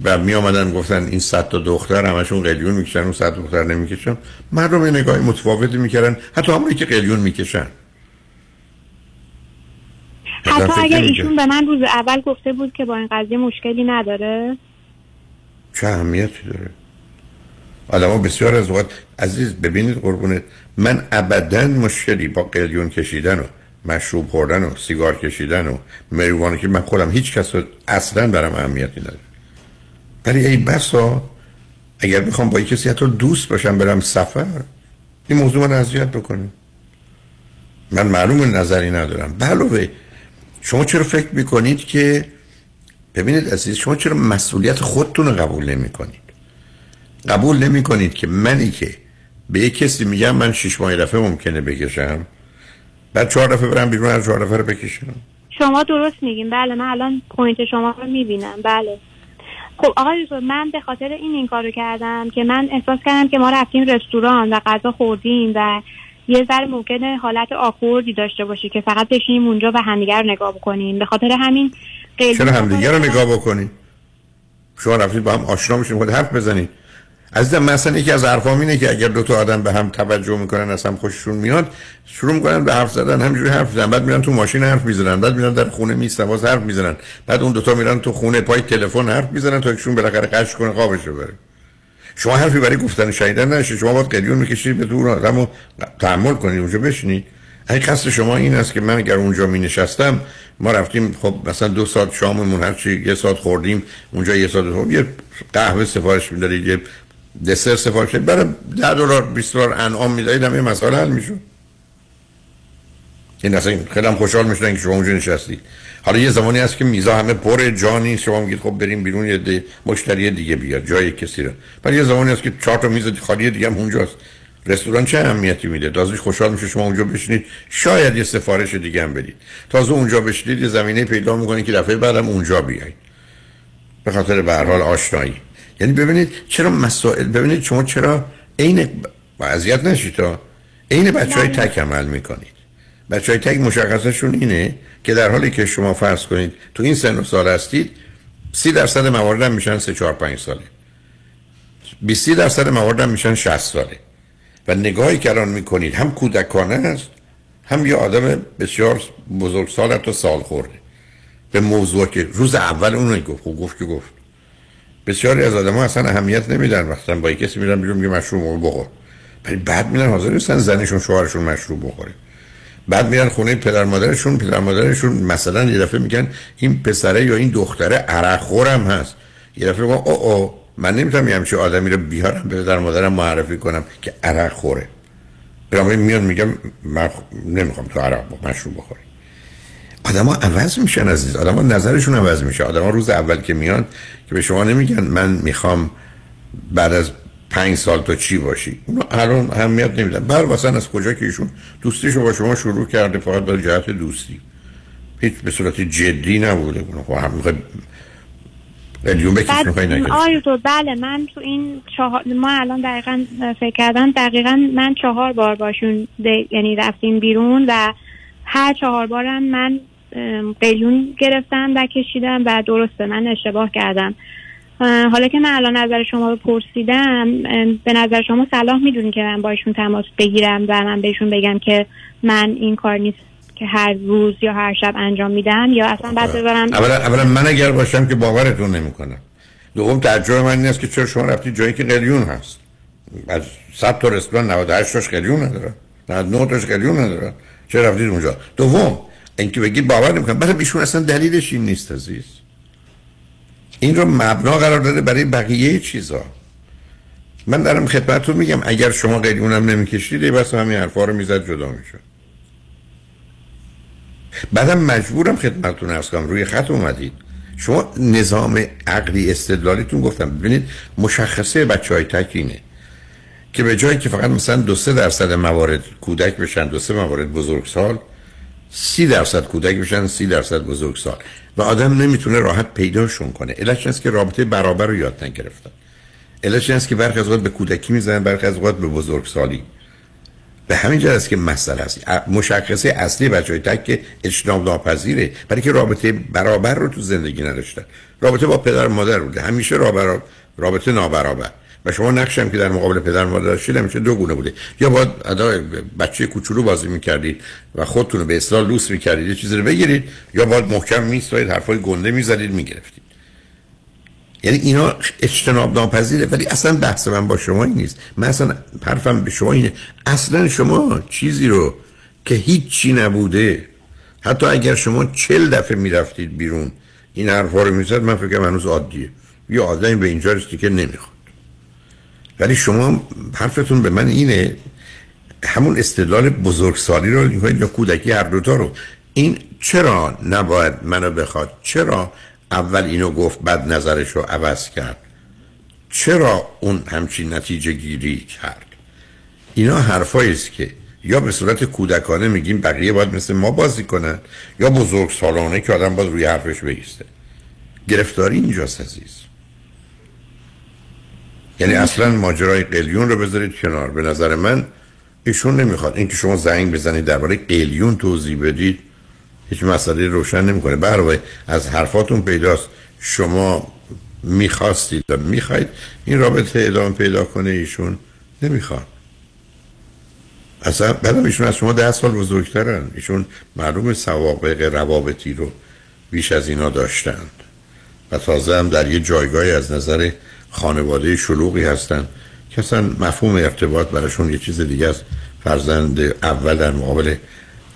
و می آمدن گفتن این صد تا دختر همشون قلیون می‌کشن اون صد دختر نمی‌کشن مردم یه نگاه متفاوتی می‌کردن حتی همونی که قلیون می‌کشن حتی اگر. ایشون به من روز اول گفته بود که با این قضیه مشکلی نداره چه اهمیتی داره؟ آدم بسیار از اوقات عزیز ببینید قربونت. من ابدا مشکلی با قلیون کشیدن و مشروب خوردن و سیگار کشیدن و مریوانه که من خودم هیچ کس اصلا برام اهمیتی نداره. ولی ای بسا اگر بخوام با کسی حتی دوست باشم برم سفر این موضوع من اذیت بکنه. من معلوم نظری ندارم. علاوه شما چرا فکر می‌کنید که ببینید عزیز شما چرا مسئولیت خودتون رو قبول نمی کنید قبول نمی کنید که منی که به یک کسی میگم من شش ماه دفعه ممکنه بکشم بعد چهار دفعه برم بیرون هر چهار دفعه رو بکشم. شما درست میگین. بله من الان پوینت شما رو می‌بینم. بله. خب آقای دکتر من به خاطر این این کارو کردم که من احساس کردم که ما رفتیم رستوران و غذا خوردیم و یه ذره ممکنه حالت آکوردی داشته باشی که فقط بشینیم اونجا و همدیگر نگاه بکنیم. به خاطر همین چرا همدیگه رو نگاه بکنید شما رفتید با هم آشنا میشین خود حرف بزنید عزیزم مثلا یکی از حرفام اینه که اگر دو تا آدم به هم توجه می‌کنن از هم خوششون میاد شروع می‌کنن به حرف زدن همینجوری حرف می‌زنن. بعد میرن تو ماشین حرف می‌زنن بعد میرن در خونه میستن باز حرف می‌زنن. بعد اون دوتا میرن تو خونه پای تلفن حرف می‌زنن تا ایشون بالاخره قش کنه خوابش بره شما حرفی برای گفتن شنیدن نشه شما باید قلیون می‌کشید به دور آدمو تحمل کنید اونجا بشینید. اگه قصد شما این است که من اگر اونجا می نشستم ما رفتیم خب مثلا دو ساعت شاممون هر چی یه ساعت خوردیم اونجا یه ساعت خوردیم یه قهوه سفارش میدارید یه دسر سفارش میدارید برای 10 دلار 20 دلار انعام می‌دادید هم یه مسئله حل می‌شد. این اصلا خیلی هم خوشحال می‌شدن که شما اونجا نشستید حالا یه زمانی هست که میزا همه پر جا نیست شما میگید خب بریم بیرون یه ده مشتری دیگه بیاد جای کسی رو. ولی یه زمانی هست که چهار تا میز خالی دیگه هم اونجاست. رستوران چه اهمیتی میده؟ تازه خوشحال میشه شما اونجا بشینید. شاید یه سفارش دیگه هم بدید. تازه اونجا بشینید یه زمینه پیدا می‌کنید که دفعه بعدم اونجا بیایید به خاطر به هر حال آشنایی. یعنی ببینید چرا مسائل ببینید شما چرا عین اذیت نشید تا عین بچهای تک عمل می‌کنید. بچه های تک مشخصشون اینه که در حالی که شما فرض کنید تو این سن و سال هستید سی درصد موارد میشن سه چهار پنج ساله. 20 درصد موارد میشن 60 ساله. و نگاهی که الان می‌کنید هم کودکانه است هم یه آدم بسیار بزرگ سال حتی سال خورده. به موضوع که روز اول اون گفت خب گفت که گفت. بسیاری از آدم ها اصلا اهمیت نمیدن وقتا با کسی میرن بیرون میگه مشروب بخور. ولی بعد میرن حاضر نیستن زنشون شوهرشون مشروب بخوره. بعد میرن خونه پدر مادرشون پدر مادرشون مثلا یه دفعه میگن این پسره یا این دختره عرق خورم هست. یه دفعه میگن او او من نمی‌تونم یه همچه آدمی رو بیارم به پدر مادرم معرفی کنم که عرق خوره. برای میاد میگم من نمی‌خوام تو عرق مشروب بخوری. آدم ها عوض میشن عزیز. آدم ها نظرشون عوض میشه. آدم ها روز اول که میان که به شما نمیگن من می‌خوام بعد از پنج سال تا چی باشی؟ اونو الان اهمیت نمیدن. بر مثلا از کجا که ایشون دوستیشو با شما شروع کرده فقط به جهت دوستی. هیچ به صورت جدی نبوده. اونو خب هم قلیون بکش آره تو بله من تو این چهار ما الان دقیقا فکر کردم دقیقا من چهار بار باشون یعنی رفتیم بیرون و هر چهار بارم من قلیون گرفتم و کشیدم و درسته من اشتباه کردم. حالا که من الان نظر شما رو پرسیدم به نظر شما صلاح می‌دونی که من باشون تماس بگیرم و من بهشون بگم که من این کار نیست؟ که هر روز یا هر شب انجام میدم یا اصلا بعد ببرم اولا, اولا من اگر باشم که باورتون نمی‌کنم. دوم تعجب من این است که چرا شما رفتی جایی که قلیون هست؟ از 100 تا رستوران 98 تاش قلیون نداره. 99 تاش قلیون نداره. چرا رفتید اونجا؟ دوم اینکه بگید باور نمی‌کنم. برای ایشون اصلا دلیلش این نیست عزیز. این رو مبنا قرار داده برای بقیه چیزا. من دارم خدمتتون میگم اگر شما قلیونم نمی‌کشید بس همین حرفا رو می‌زد جدا می‌شد. بعدم مجبورم خدمتتون ارز کنم. روی خط اومدید. شما نظام عقلی استدلالیتون گفتم. ببینید مشخصه بچه های تکینه که به جایی که فقط مثلا دو سه درصد موارد کودک بشن دو سه موارد بزرگسال سی درصد کودک بشن سی درصد بزرگسال. و آدم نمی‌تونه راحت پیداشون کنه. علتش است که رابطه برابر رو یاد نگرفتن علتش است که برخی از اوقات به کودکی می‌زنن برخی از اوقات به بزرگسالی. به همین جهت است که مسئله است مشخصه اصلی بچهای تک که اجتناب ناپذیره برای که رابطه برابر رو تو زندگی نداشتن. رابطه با پدر مادر بوده. همیشه رابطه نابرابر. و شما نقشم که در مقابل پدر مادر داشتید همیشه دو گونه بوده. یا باید ادا بچه کوچولو بازی می‌کردید و خودتون رو به اصطلاح لوس می‌کردید یه چیزی رو بگیرید یا باید محکم میستایید حرفای گنده می‌زدید می‌گرفتید. یعنی اینا اجتناب ناپذیره ولی اصلا بحث من با شما این نیست. من اصلا حرفم به شما اینه اصلا شما چیزی رو که هیچی نبوده حتی اگر شما چل دفعه می‌رفتید بیرون این حرفا رو می‌زد من فکر هنوز عادیه. یه آدمی به اینجا رسیدی که نمی‌خواد. ولی شما حرفتون به من اینه همون استدلال بزرگسالی رو یا کودکی هر دوتا رو. این چرا نباید منو بخواد؟ چرا اول اینو گفت بعد نظرش رو عوض کرد. چرا اون همچین نتیجه گیری کرد؟ اینا حرفایی است که یا به صورت کودکانه میگیم بقیه باید مثل ما بازی کنن یا بزرگ سالانه که آدم باید روی حرفش بیسته گرفتاری اینجاست عزیز. یعنی اصلا ماجرای قلیون رو بذارید کنار. به نظر من ایشون نمی‌خواد. اینکه شما زنگ بزنید درباره قلیون توضیح بدید هیچ مسئله روشن نمی‌کنه. برای از حرفاتون پیداست. شما می‌خواستید و می‌خواید این رابطه ادامه پیدا کنه ایشون. نمی‌خواد. اصلا بعدم ایشون از شما ده سال بزرگترن. ایشون معلوم سوابق روابطی رو بیش از اینا داشتند و تازه هم در یه جایگاهی از نظر خانواده شلوغی هستن که اصلا مفهوم ارتباط براشون یه چیز دیگه است. فرزند اول در مقابل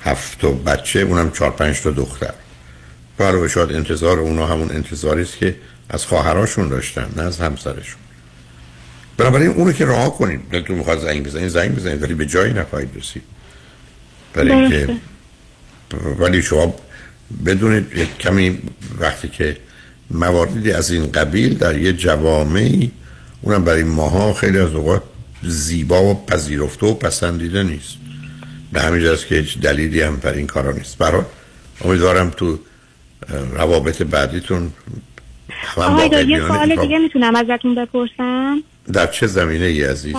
هفت تا بچه اونم چهار پنج تا دختر. برای شاید انتظار اونا همون انتظاری است که از خواهراشون داشتن نه از همسرشون. بنابراین اونو که راه کنید. دلتون می‌خواد زنگ بزنید زنگ بزنید ولی به جایی نخواهید رسید. برای اینکه ولی شما بدونید یک کمی وقتی که مواردی از این قبیل در یه جوامعی اونم برای ماها خیلی از اوقات زیبا و پذیرفته و پسندیده نیست. به همین که هیچ دلیلی هم برای این کارا نیست. برای امیدوارم تو روابط بعدیتون آقای یه سوال دیگه می‌تونم ازتون بپرسم؟ در چه زمینه ای عزیز؟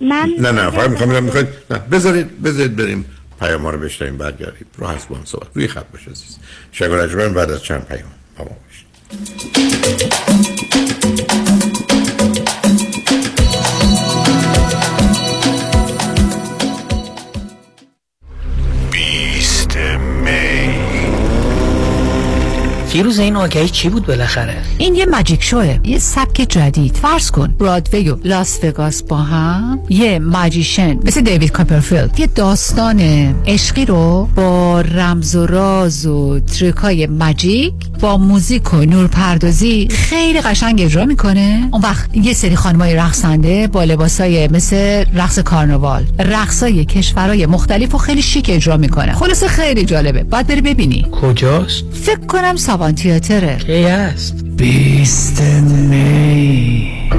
من نه نه فقط می‌خوام می‌خواید نه بذارید بذارید بریم پیام رو بشنیم برگردیم. رو هست با صحبت. روی خط باشه عزیز. شکر بعد از چند پیام با ما فیروز این آگهی چی بود بالاخره؟ این یه magic show ه. یه سبک جدید. فرض کن. برادوی و لاس وگاس با هم. یه magician مثل دیوید کاپرفیلد یه داستان عشقی رو با رمز و راز و تریکای ماجیک با موزیک و نورپردازی خیلی قشنگ اجرا می‌کنه. اون وقت یه سری خانمای رقصنده با لباسای مثل رقص کارناوال رقصای کشورهای مختلف و خیلی شیک اجرا می‌کنه. خلاصه خیلی جالبه. باید بری ببینی. کجاست؟ فکر کنم سابان تیاتره. کی است بیست می.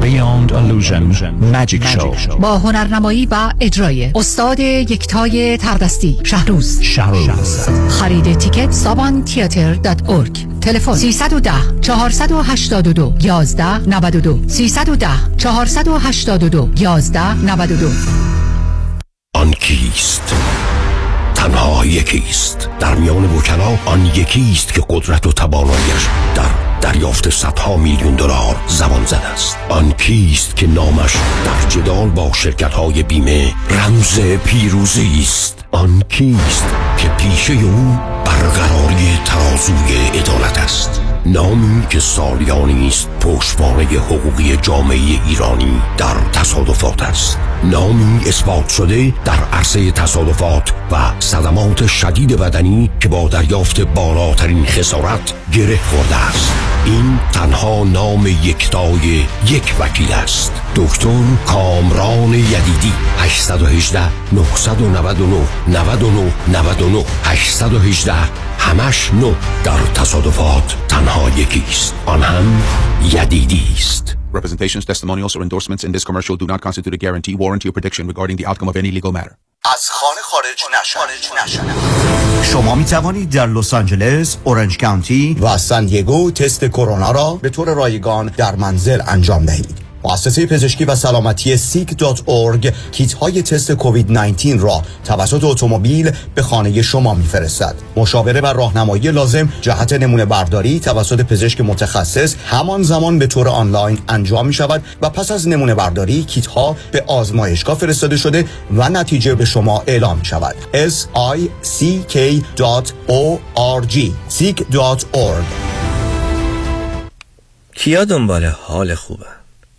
Beyond Illusion. Magic Show. با هنرنمایی و اجرای استاد یکتای تردستی شهروز. شهروز. خرید تیکت سابان تیاتر دات ارگ تلفن 310 482 11 92 310 482 11 92 آن کیست تنها یکیست. در میان وکلا آن یکیست که قدرت و تواناییش در دریافت صدها میلیون دلار زبان زده است. آن کیست که نامش در جدال با شرکت های بیمه رمز پیروزی است. آن کیست که پیشه او برقراری ترازوی عدالت است. نامی که سالیانی است پشتوانه حقوقی جامعه ایرانی در تصادفات است. نامی اثبات شده در عرصه تصادفات و صدمات شدید بدنی که با دریافت بالاترین خسارت گره خورده است. این تنها نام یکتای یک وکیل است. دکتر کامران یدیدی 818 999 99 99 818 همش نو در تصادفات تنها یکیست آن هم یدیدی است. Representations, testimonials, or endorsements in this commercial do not constitute a guarantee, warranty, or prediction regarding the outcome of any legal matter. از خانه خارج نشوید شما می توانید در لس آنجلس، اورنج کانتی و سان دیگو تست کرونا را به طور رایگان در منزل انجام دهید. مؤسسه پزشکی و سلامتی سیک.org کیت های تست کووید 19 را توسط اتومبیل به خانه شما میفرستد. مشاوره و راهنمایی لازم جهت نمونه برداری توسط پزشک متخصص همان زمان به طور آنلاین انجام می شود و پس از نمونه برداری کیت ها به آزمایشگاه فرستاده شده و نتیجه به شما اعلام شود. s i c k.org seek.org کیا دنبال حال خوبه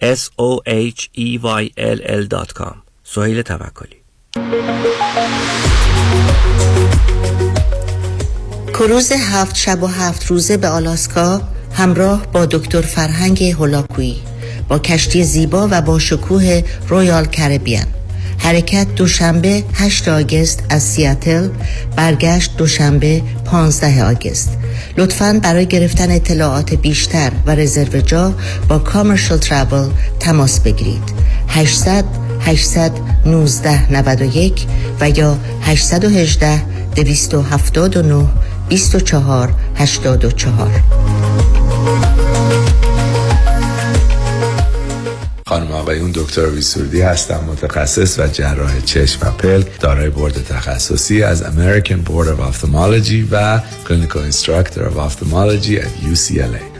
s o h e y l l.com سهیل توکلی. کروز هفت شب و هفت روزه به آلاسکا همراه با دکتر فرهنگ هولاکویی با کشتی زیبا و با شکوه رویال کربیان حرکت دوشنبه 8 آگست از سیاتل برگشت دوشنبه 15 آگست. لطفا برای گرفتن اطلاعات بیشتر و رزرو جا با کامرشل ترابل تماس بگیرید. 800 819 91 و یا 818 279 24 84 خانم آقایون دکتر سرودی هستم متخصص و جراح چشم و پلک دارای بورد تخصصی از American Board of Ophthalmology و clinical instructor ophthalmology در UCLA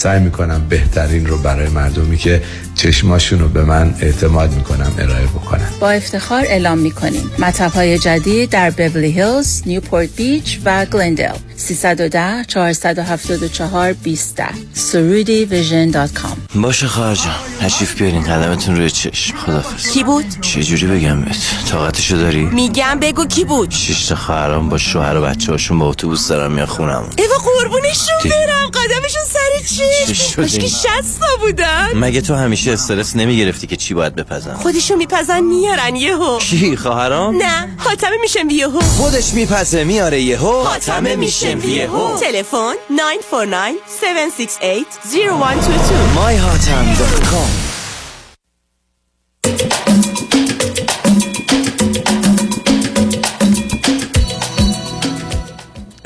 سعی می‌کنم بهترین رو برای مردمی که چشماشون رو به من اعتماد می‌کنم ارائه بکنم با افتخار اعلام می‌کنیم. مطب های جدید در بورلی هیلز، نیوپورت بیچ و گلندل 310 474 20 سرودی vision dot com. باشه خواهر جان تشریف بیارین. قدمتون روی چشم. خدافظ کی بود؟ چه جوری بگم بهت؟ طاقتشو داری؟ میگم بگو کی بود؟ شش تا خواهرام با شوهر و بچه هاشون با اتوبوس دارن میان خونم ایوا قربونشون برم. قدمشون سر چی؟ که شستا بودن مگه تو همیشه استرس نمی‌گرفتی که چی باید بپزن؟ خودشون میپزن میارن یهو. کی خواهرام؟ نه حاتمه میشم یهو. خودش میپزه میاره یهو. حاتمه میشم یهو. تلفن 949 768 0122 myhatam.com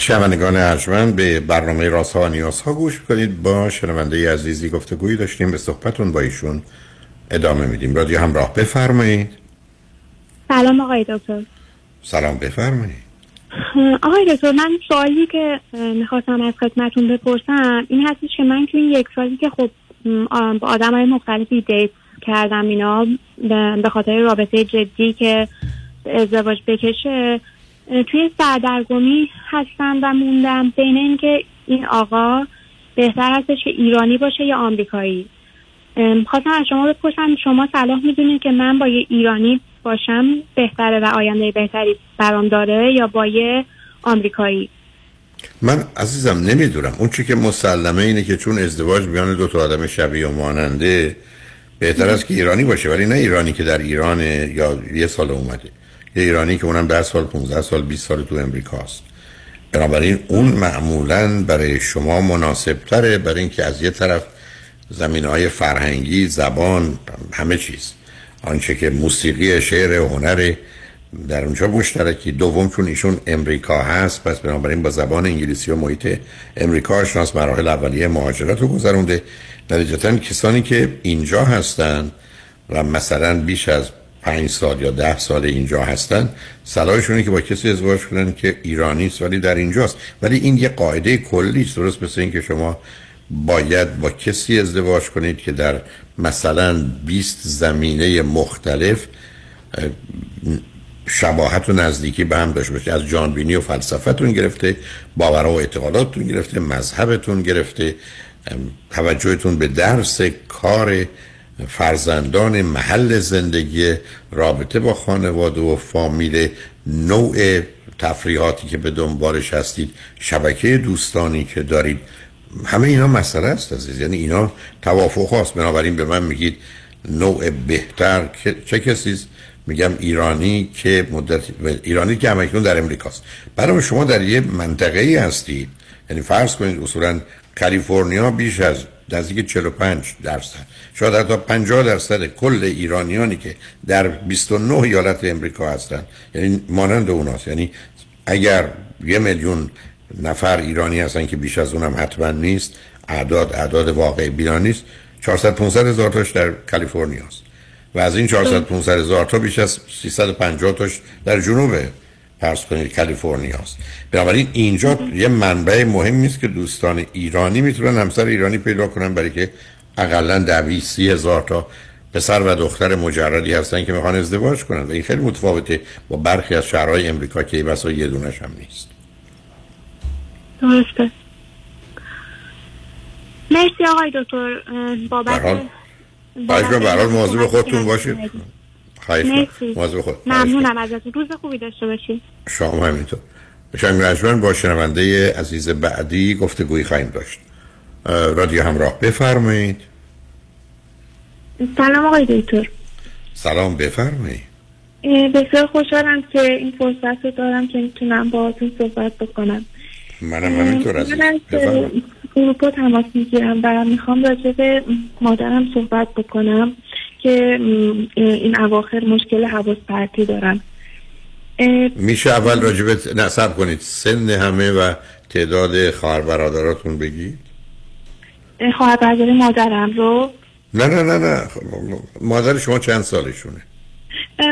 شنوندگان ارجمند به برنامه راست ها و نیاز ها گوش کنید با شنونده عزیزی گفتگویی داشتیم به صحبتون با ایشون ادامه میدیم. رادیو همراه بفرمایید. سلام آقای دکتر. سلام بفرمایید. آقای دکتر من سوالی که می‌خواستم از خدمتون بپرسم این هستش که من تو این یک سالی که خب با آدم های مختلفی دیت کردم اینا به خاطر رابطه جدی که ازدواج بکشه توی سردرگمی هستم و موندم. بین اینکه این آقا بهتر هستش که ایرانی باشه یا آمریکایی. خواستم از شما بپرسم شما صلاح می‌دونید که من با یه ایرانی باشم بهتره و آینده بهتری برام داره یا با یه آمریکایی؟ من عزیزم نمی‌دونم. اون چی که مسلمه اینه که چون ازدواج بیان دو تا آدم شبیه و ماننده بهتر است که ایرانی باشه. ولی نه ایرانی که در ایران یا یه سال اومده. یه ایرانی که اونم 10 سال 15 سال 20 سال تو امریکاست بنابراین اون معمولا برای شما مناسب تره برای اینکه از یه طرف زمین های فرهنگی زبان همه چیز. آنچه که موسیقی شعر هنر در اونجا مشترکی. دوم چون ایشون امریکا هست پس بنابراین با زبان انگلیسی و محیط امریکا آشناس مراحل اولیه مهاجرت رو گذرونده. نتیجتا کسانی که اینجا هستن و مثلا بیش از پنج سال یا ده سال اینجا هستن. صلاحشونه که با کسی ازدواج کنن که ایرانی است ولی در اینجاست. ولی این یه قاعده کلی است. درست مثل اینکه شما باید با کسی ازدواج کنید که در مثلا 20 زمینه مختلف شباهت و نزدیکی به هم داشته باشه از جانبینی و فلسفتون گرفته باورها و اعتقاداتتون گرفته مذهبتون گرفته توجهتون به درس کار فرزندان محل زندگی رابطه با خانواده و فامیل نوع تفریحاتی که به دنبالش هستید شبکه دوستانی که دارید همه اینا مسئله است عزیز. یعنی اینا توافق هست بنابراین به من میگید نوع بهتر چه کسی میگم ایرانی که مدت ایرانی که همکنون در امریکاست برای شما در یه منطقه ای هستید. یعنی فرض کنید اصولا کالیفرنیا بیش از نزدیک 45 درصد. شاید حتی 50 درصد کل ایرانیانی که در 29 ایالت امریکا هستن یعنی مانند اوناست. یعنی اگر یه میلیون نفر ایرانی هستن که بیش از اونم حتما نیست اعداد اعداد واقعی بیان نیست 400 500 هزار تاش در کالیفرنیا است و از این 400 500 هزار تا بیش از 350 تاش در جنوب فرض کنید کالیفرنیا است بنابراین اینجا یه منبع مهمی است که دوستان ایرانی می‌تونن همسر ایرانی پیدا کنن برای که اقلا دوی سی هزار تا پسر و دختر مجردی هستن که می‌خوان ازدواج کنن. و این خیلی متفاوته با برخی از شهرهای امریکا که بسا یه دونش هم نیست. درسته. مرسی آقای دکتر. بابت کنم برحال مواظب خودتون باشید. خواهش ممنونم ازتون. روز خوبی داشته باشید شما همینطور شنگ رجمن با شنونده عزیز بعدی گفتگویی خواهیم داشت. رادیو همراه بفرمایید. سلام آقای دکتر. سلام بفرمایید. بسیار خوشحالم که این فرصت رو دارم که می‌تونم باهاتون صحبت بکنم. منم همینطور از اروپا تماس می‌گیرم و می‌خوام راجع به مادرم صحبت بکنم. که این اواخر مشکل حواس پرتی دارم اه، میشه اول راجبت نصب کنید. سن همه و تعداد خواهر برادراتون بگید. خواهر برادر مادرم رو؟ نه نه نه نه. خب، مادر شما چند سالشونه؟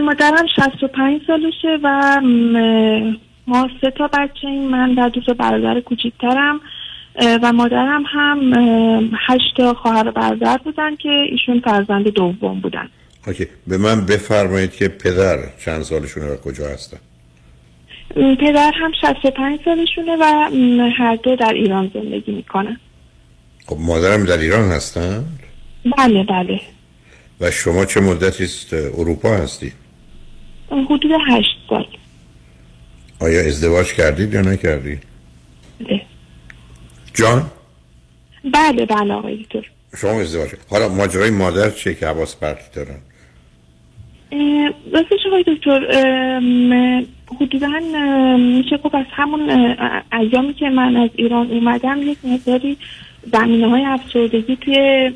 مادرم 65 سالشه و ما سه تا بچه ایم. من و دو تا برادر کوچیکترم. و مادرم هم هشت تا خواهر و برادر بودن که ایشون فرزند دوم بودن. اوکی. به من بفرمایید که پدر چند سالشونه و کجا هستن؟ پدر هم 65 سالشونه و هر دو در ایران زندگی می‌کنن. خب مادرم در ایران هستن؟ بله بله. و شما چه مدتی است اروپا هستی؟ حدود هشت سال. آیا ازدواج کردید یا نکردید؟ بله. جان؟ بله بله آقای دکتر. شما ازدواج. حالا ماجرای مادر چیه که حواس پرتی دارن؟ راستش آقای دکتر حدودا میشه گفت از همون ایامی که من از ایران اومدم یک مقداری زمینه های افسردگی توی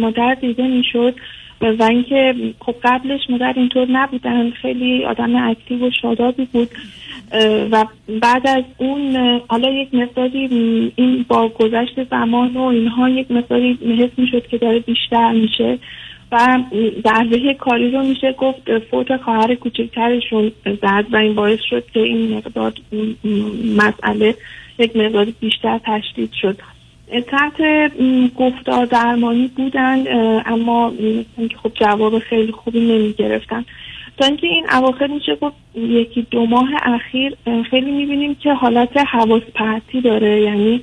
مادر دیده می‌شد. و اینکه خب قبلش مادر اینطور نبودن خیلی آدم اکتیو و شادابی بود. و بعد از اون حالا یک مقداری این با گذشت زمان و اینها یک مقداری حس می‌شد که داره بیشتر میشه و ضربه کاری رو میشه گفت فوت خواهر کوچکترشون زد و این باعث شد که این مقدار مسئله یک مقدار بیشتر تشدید شد. تحت گفتار درمانی بودن اما خب جواب خیلی خوبی نمی گرفتن تا اینکه این اواخر میشه گفت یکی دو ماه اخیر خیلی می‌بینیم که حالت حواس پرتی داره. یعنی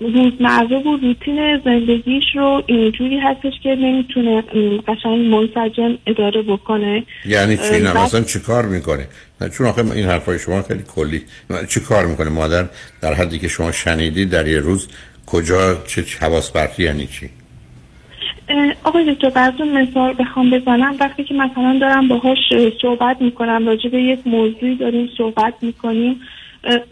روزمره و روتین زندگیش رو اینجوری هستش که نمی‌تونه قشنگ منسجم اداره بکنه. یعنی چی؟ مثلا چی کار می‌کنه؟ نه چون آخه این حرفای شما خیلی کلی. چی کار می‌کنه مادر؟ در حدی که شما شنیدید در یه روز کجا چه حواس پرتی یعنی چی؟ آقای دکتر براتون مثال بخوام بزنم. وقتی که مثلا دارم باهاش اه، صحبت می‌کنم راجع به یک موضوعی داریم صحبت می‌کنیم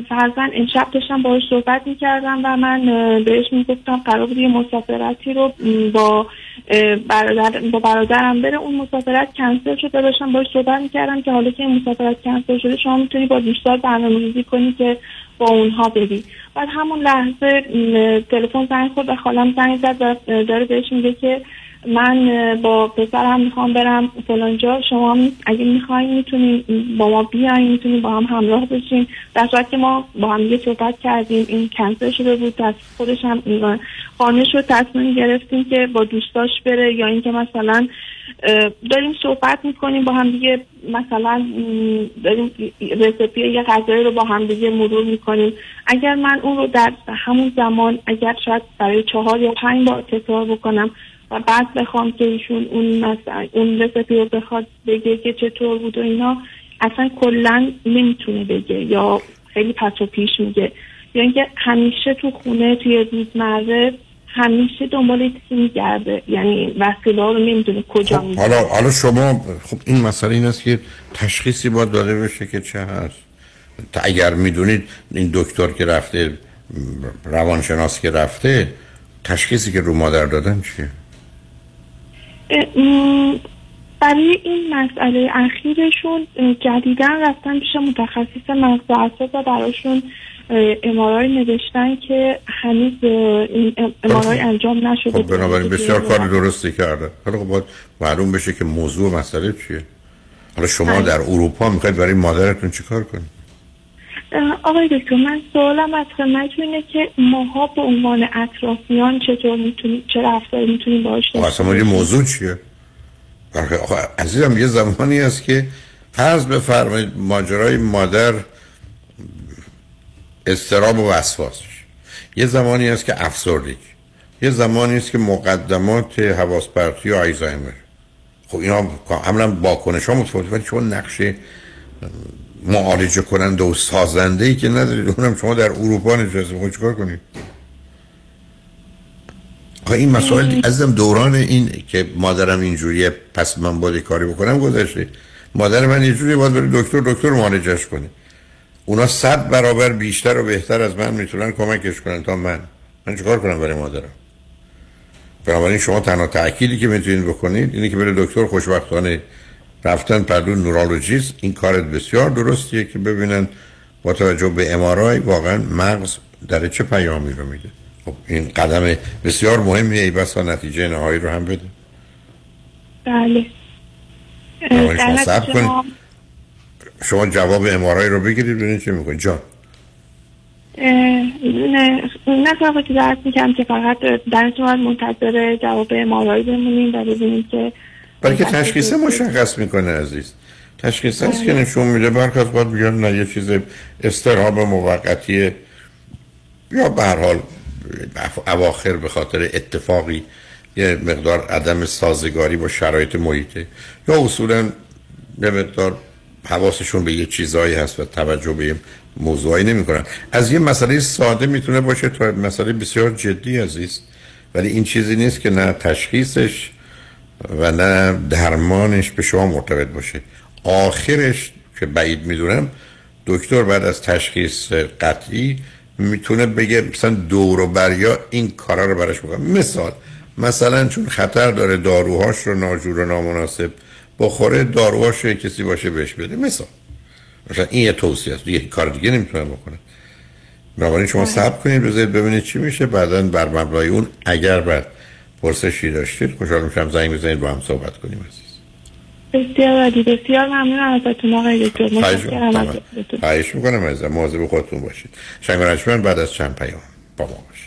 فرزن امشب داشتم باهاش صحبت می‌کردم و من بهش می‌گفتم قرار بود یه مسافرتی رو با برادر با برادرم بره. اون مسافرت کنسل شده داشتم باهاش صحبت می‌کردم که حالا که این مسافرت کنسل شده شما می‌تونی با دوستات برنامه‌ریزی کنی که با اونها بری. بعد همون لحظه تلفن زنگ خورد و خالم زنگ زد و داره بهش میگه که من با پسرم می‌خوام برم فلان جا. شما اگه می‌خواین می‌تونین با ما بیاین می‌تونین با هم همراه بشین. در صورت که ما با هم یه صحبت کردیم این کنسل شده بود از خودش هم قانع شد تصمیم گرفتیم که با دوستاش بره یا اینکه مثلا داریم صحبت می‌کنیم با هم دیگه مثلا داریم رسپی یه غذایی رو با هم دیگه مرور می‌کنیم. اگر من اون رو در همون زمان اگر شاید برای چهار یا پنج بار تکرار بکنم و بعد بخوام که ایشون اون مثلا اون رسپی رو بخواد بگه که چطور بود و اینا اصلا کلا نمی‌تونه بگه یا خیلی پس و پیش میگه. یا اینکه همیشه تو خونه توی روزمره همیشه دنبال چیزی میگرده. یعنی وسیله رو نمی‌دونه کجا خب حالا حالا شما خب این مسئله این است که تشخیصی باید داده بشه که چه هست. تا اگر می‌دونید این دکتر که رفته روانشناس که رفته تشخیصی که رو مادر دادن چیه؟ برای این مسئله اخیرشون اه، جدیدن رفتن پیش متخصص مغز و اعصاب و براشون امارای نوشتن که هنوز این امارای انجام نشده خب بنابراین بسیار کار درستی کرده. حالا خب باید معلوم بشه که موضوع مسئله چیه. حالا شما بله. در اروپا می‌خواید برای مادرتون چیکار کنید؟ آقای دکتر من سوالم از خدمتتون اینه که ماها به عنوان اطرافیان چطور می‌تونیم چه رفتاری می‌تونیم باش اصلا یه موضوع چیه؟ آخه عزیزم یه زمانی هست که فرض بفرمایید ماجرای مادر استراب و وسواس یه زمانی هست که افسردگی. یه زمانی است که مقدمات حواس پرتی و آیزایمر خب اینا عملا واکنش ها متفاوته ولی چون نقشه معالجه کننده و سازنده ای که ندارید. اونم شما در اروپا نشسته. خود چکار کنید؟ این مسائل ازم دوران این که مادرم اینجوریه پس من باید کاری بکنم گذشته. مادر من اینجوریه باید بری دکتر دکتر معالجش کنه. اونا صد برابر بیشتر و بهتر از من می‌تونن کمکش کنن تا من. من چکار کنم برای مادرم؟ بنابراین شما تنها تأکیدی که می‌تونید بکنید اینه که بره دکتر خوشبختانه رفتن پردو نورولوژیست این کارت بسیار درستیه که ببینن با توجه به امارای واقعا مغز در چه پیامی رو میده. خب این قدم بسیار مهمیه ای بسا نتیجه نهایی رو هم بده. بله. شما شما جواب امارای رو بگیرید ببینید چه می‌کنید جان. نه نه فقط درست می‌کنم که فقط در باید منتظر جواب امارای بمونیم و ببینیم که برای که تشخیص مشخص می‌کنه عزیز. تشخیص هست که نشون میده برخ از باید بگن نه یه چیز استراب موقتی یا به هر حال اواخر به خاطر اتفاقی یه مقدار عدم سازگاری با شرایط محیطه یا اصولا یه مقدار حواسشون به یه چیزایی هست و توجه به موضوعی نمی کنن. از یه مسئله ساده می‌تونه باشه تا مسئله بسیار جدی عزیز. ولی این چیزی نیست که نه تشخیصش و نه درمانش به شما مرتبط باشه. آخرش که بعید می‌دونم دکتر بعد از تشخیص قطعی می‌تونه بگه مثلا دور و بریا این کارا رو براش بکنم مثال مثلا چون خطر داره داروهاش رو ناجور و نامناسب بخوره داروهاش رو کسی باشه بهش بده. مثال. مثلا این یه توصیه است. دیگه کار دیگه نمی‌تونه بکنه. بنابراین شما صبر کنید بذارید ببینید چی میشه. بعدا بر مبنای اون اگر بعد پرسشی داشتید؟ خوشحال میشم زنگ بزنید با هم صحبت کنیم عزیز. بسیار عالی بسیار ممنون ازتون آقای دکتر. خواهش می‌کنم. از مواظب خودتون باشید. شنگ بعد از چند پیام با ما باشید.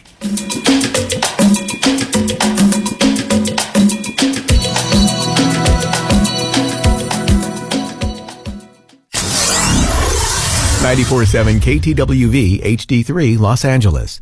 947 KTWV HD3 Los Angeles.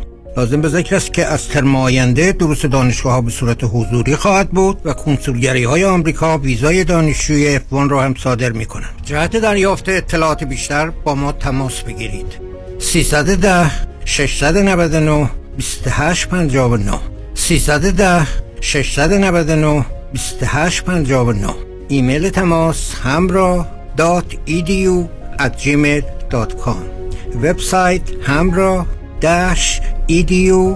لازم به ذکر است که از ترم آینده دروس دانشگاه ها به صورت حضوری خواهد بود و کنسولگری های آمریکا ویزای دانشجوی F1 را هم صادر می کنند. جهت دریافت اطلاعات بیشتر با ما تماس بگیرید. 310 699 2859 310 699 2859 ایمیل تماس همراه وبسایت همراه edu.us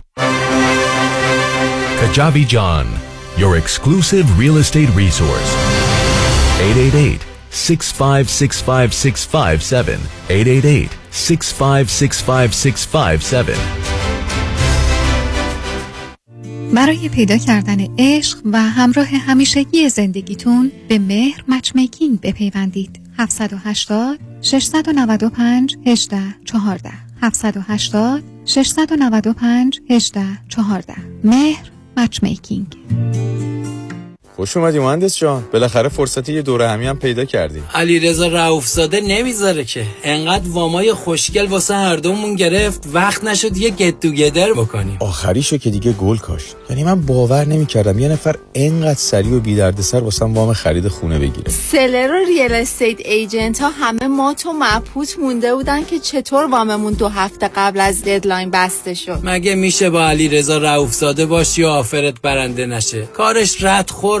Kajabi John, your exclusive real estate resource. 888 6565657. 888 6565657. برای پیدا کردن عشق و همراه همیشگی زندگیتون به مهر مچمیکینگ بپیوندید 780 695 18 14 780 695 18 14 مهر matchmaking خوش اومدی مهندس جان. بالاخره فرصت یه دورهمی هم پیدا کردی. علی رضا رؤوفزاده نمی‌ذاره که. انقدر وامای خوشگل واسه هر دومون گرفت وقت نشد یه get together بکنیم. آخریشو که دیگه گل کاشت. یعنی من باور نمی‌کردم یه نفر انقدر سریع و بی دردسر واسم وام خرید خونه بگیره. seller و real estate agent ها همه مات و مبهوت مونده بودن که چطور واممون دو هفته قبل از deadline بسته شد. مگه میشه با علی رضا رؤوفزاده باشی و آفرت برنده نشه؟ کارش رد خور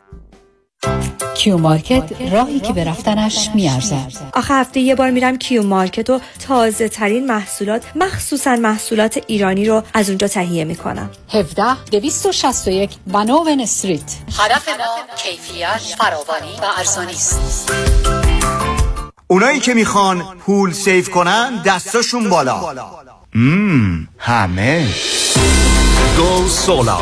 Q Market راهی که به رفتنش میارزد. آخر هفته یه بار میرم Q Market و تازه ترین محصولات مخصوصا محصولات ایرانی رو از اونجا تهیه می‌کنم. 17 261 Vanowen Street. هدف ما کیفیت فراوانی و ارزانی است. اونایی که می‌خوان پول save کنن دستاشون بالا. مم همه. go solar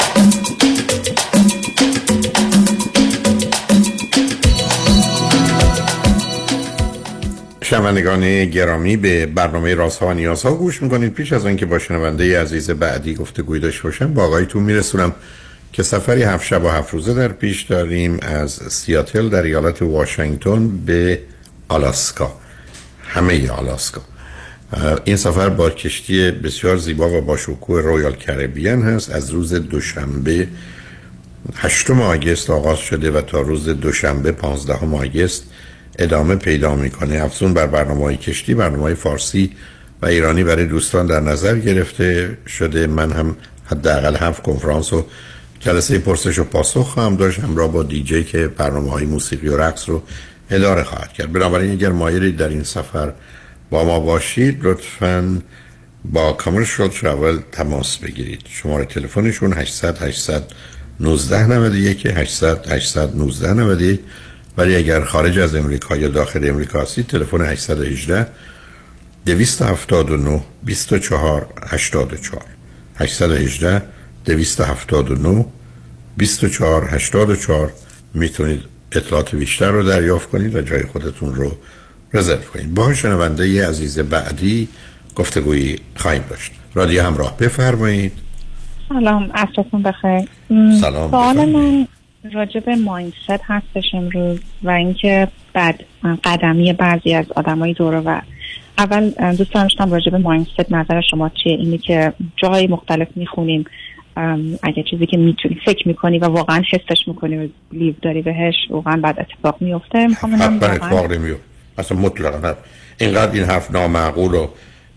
شنوندگان گرامی به برنامه رازها و نیازها گوش می‌کنید. پیش از آنکه با شنونده عزیز بعدی گفته داشته باشم با آقایتون میرسونم که سفری هفت شب و هفت روزه در پیش داریم از سیاتل در ایالت واشنگتن به آلاسکا. همه آلاسکا. این سفر با کشتی بسیار زیبا و با شکوه رویال کربیان هست. از روز دوشنبه هشتم آگست آغاز شده و تا روز دوشنبه پانزدهم آگست ادامه پیدا می‌کنه. افزون بر برنامه های کشتی برنامه های فارسی و ایرانی برای دوستان در نظر گرفته شده. من هم حداقل هفت کنفرانس و جلسه پرسش و پاسخ هم داشت. همراه با دیجی که برنامه های موسیقی و رقص رو اداره خواهد کرد. بنابراین اگر مایلی در این سفر با ما باشید لطفا با کامرشال ترافل تماس بگیرید. شماره تلفنشون 800 800 19 91 800 819 91 ولی اگر خارج از امریکا یا داخل امریکا هستید تلفن 818 279 24 84 818 279 24 84 می‌تونید اطلاعات بیشتر رو دریافت کنید و جای خودتون رو رزرو کنید. با شنونده ی عزیز بعدی گفتگویی خواهیم داشت. رادیو همراه بفرمایید. سلام عصرتون بخیر. سلام سوال من راجب مایندست هستش امروز و اینکه بعد قدمی بعضی از آدمای دوره و اول دوست داشتم راجب مایندست نظر شما چیه؟ اینی که جای مختلف می‌خونیم اگه چیزی که می‌تونی فکر می‌کنی و واقعا حسش می‌کنی و لیو داری بهش واقعا بعد اتفاق میفته. می‌خوام اتفاق نمیفته. اصلا مطلقا اینقدر این حرف نامعقول و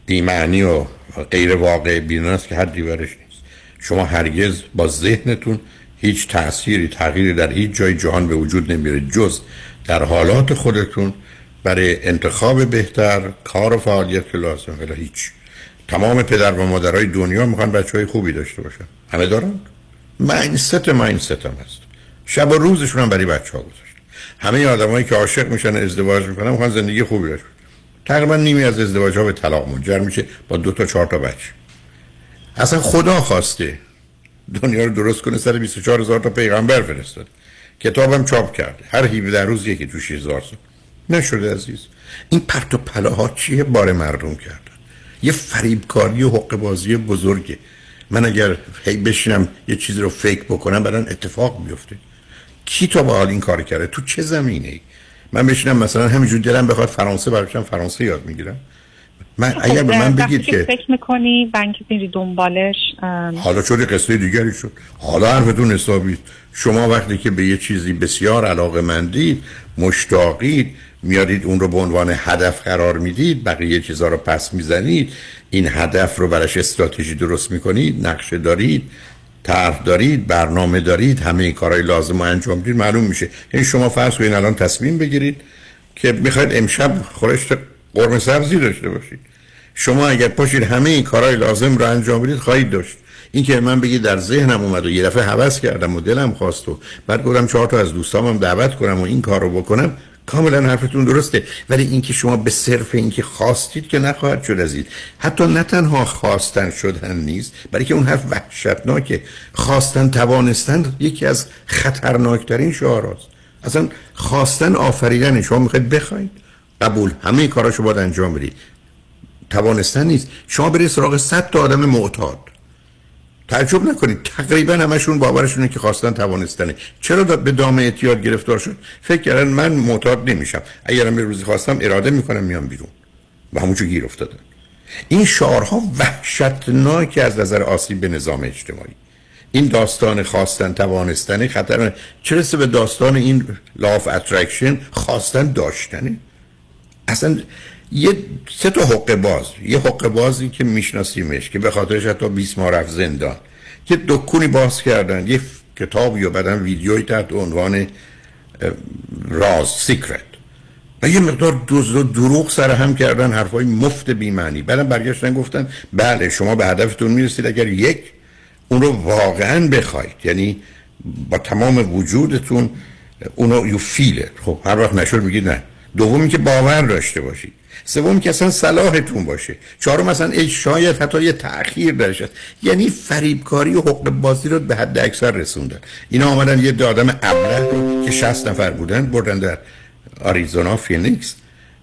بیمعنی و غیر واقع بینان است که حدی برش نیست. شما هرگز با ذهنتون هیچ تأثیری تغییری در هیچ جای جهان به وجود نمیره جز در حالات خودتون. برای انتخاب بهتر کار و فعالیت که لازم ولی هیچ. تمام پدر و مادرای دنیا می‌خوان بچه های خوبی داشته باشن. همه دارن؟ ماینست ماینست هم هست. شب و روزشون هم برای بچه ها گذاشت. همه آدمایی که عاشق میشن ازدواج می‌کنن می‌خوان زندگی خوبی داشته تقریبا نیمی از ازدواج ها به طلاق منجر میشه با دو تا چهار تا بچه. اصلا خدا خواسته دنیا رو درست کنه سر 24 هزار تا پیغمبر فرستاد. کتابم چاپ کرده هر 17 روز یکی تو 6000 سال نشده عزیز. این پرت و پلاها چیه بار مردم کردن؟ یه فریبکاری و حق بازی بزرگه. من اگر هی بشینم یه چیزی رو فکر بکنم بعدن اتفاق میفته کی تو با حال این کار کرده؟ تو چه زمینه ای من بشینم مثلا همینجور دلم بخواد فرانسه براشم فرانسه یاد می‌گیرم. من اگر به من بگید که فکر می‌کنی بنک بری دنبالش حالا شده قصه دیگری شد. حالا حرفتون حسابید. شما وقتی که به یه چیزی بسیار علاقه مندید مشتاقید میارید اون رو به عنوان هدف قرار می‌دید بقیه چیزها رو پس می‌زنید این هدف رو براش استراتژی درست می‌کنید نقشه دارید طرح دارید برنامه دارید همه کارهای لازم رو انجام بدید معلوم میشه. یعنی شما فرض کنید الان تصمیم بگیرید که می‌خواید امشب خورشت قرمه سبزی داشته باشید. شما اگر پاشید همه این کارهای لازم رو انجام بدید خواهید داشت. این که من بگید در ذهنم اومد و یه دفعه حوض کردم و دلم خواست و بعد گفتم چهار تا از دوستامم دعوت کنم و این کار رو بکنم کاملا حرفتون درسته. ولی اینکه شما به صرف اینکه خواستید که نخواهد شد از حتی نه تنها خواستن شدن نیست برای که اون حرف وحشتناکه. خواستن توانستن یکی از خطرناکترین شعاراست. اصلا خواستن آفریدن شما می‌خواید بخواید. قبول. همه کاراشو باید انجام بدید توانستن نیست. شما برید سراغ 100 تا آدم معتاد. تعجب نکنید. تقریبا همشون باورشونه که خواستن توانستنه. چرا به دام اعتیاد گرفتار شد؟ فکر کردن من معتاد نمیشم. اگرم یه روزی خواستم اراده می‌کنم میام بیرون. و همونجور گیر افتادن. این شعارها وحشتناک از نظر آسیب به نظام اجتماعی. این داستان خواستن توانستن خطر چرا به داستان این law of attraction خواستن داشتنه؟ اصلا یه سه تا حقه باز. یه حقه بازی که میشناسیمش که به خاطرش حتی 20 ماه رفت زندان. که دکونی باز کردن. یه کتابی و بعدم ویدیوی تحت عنوان راز سیکرت. و یه مقدار دزد و دروغ سر هم کردن حرفای مفت بیمعنی. بعدم برگشتن گفتن بله شما به هدفتون می‌رسید اگر یک اون رو واقعا بخواید. یعنی با تمام وجودتون اونو یو فیله خب هر وقت نشد میگید نه. دومی که باور داشته باشید. سوم که اصلا صلاحتون باشه. چهارم مثلا ای شاید حتی یه تأخیر درش یعنی فریبکاری و حقوق بازی رو به حد اکثر رسوندن. اینا آمدن یه آدم ابله که 60 نفر بودن بردن در آریزونا فینیکس.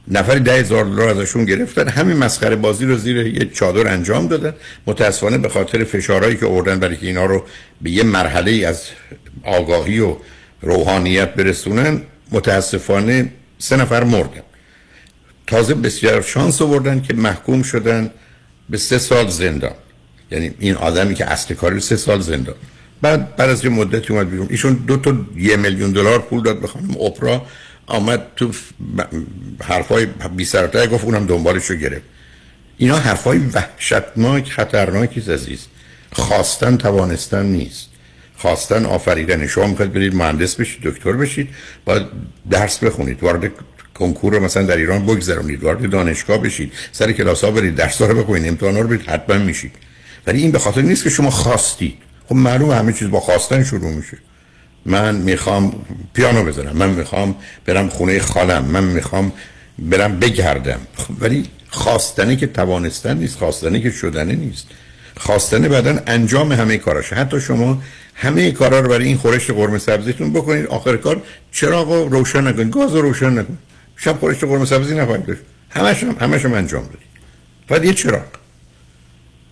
نفری ده هزار دلار ازشون گرفتن. همین مسخره بازی رو زیر یه چادر انجام دادن. متاسفانه به خاطر فشارهایی که آوردن برای که اینا رو به یه مرحله از آگاهی و روحانیت برسونن متاسفانه سه نفر مردن تازه بسیار شانس آوردن که محکوم شدن به سه سال زندان. یعنی این آدمی که اصل کاری سه سال زندان. بعد بعد از یه مدتی اومد بیرون. ایشون دو تا یه میلیون دلار پول داد به خانم اپرا. آمد تو حرفای بی سرتای گفت اونم دنبالش رو گرفت. اینا حرفای وحشتناک خطرناکی عزیز. خواستن توانستن نیست. خواستن آفریدن شما می‌خواید برید مهندس بشید دکتر بشید باید درس بخونید وارد کنکور رو مثلا در ایران بگذرونید وارد دانشگاه بشید سر کلاس ها برید درس رو بخونید امتحان رو برید حتما میشید. ولی این به خاطر نیست که شما خواستید. خب معلومه همه چیز با خواستن شروع میشه. من می‌خوام پیانو بزنم من می‌خوام برم خونه خالم من می‌خوام برم بگردم. خب ولی خواستنه که توانستن نیست خواستنه که شدنه نیست. خواستنه بعدا انجام همه کاراشه حتی شما همه کارا رو برای این خورش قرمه سبزیتون بکنید. آخر کار چراغ رو روشن نکنید؟ گاز رو روشن نکنید. شب خورشت قرمه سبزی نخواهید داشت. همش هم همش هم انجام بدید. فقط یه چراغ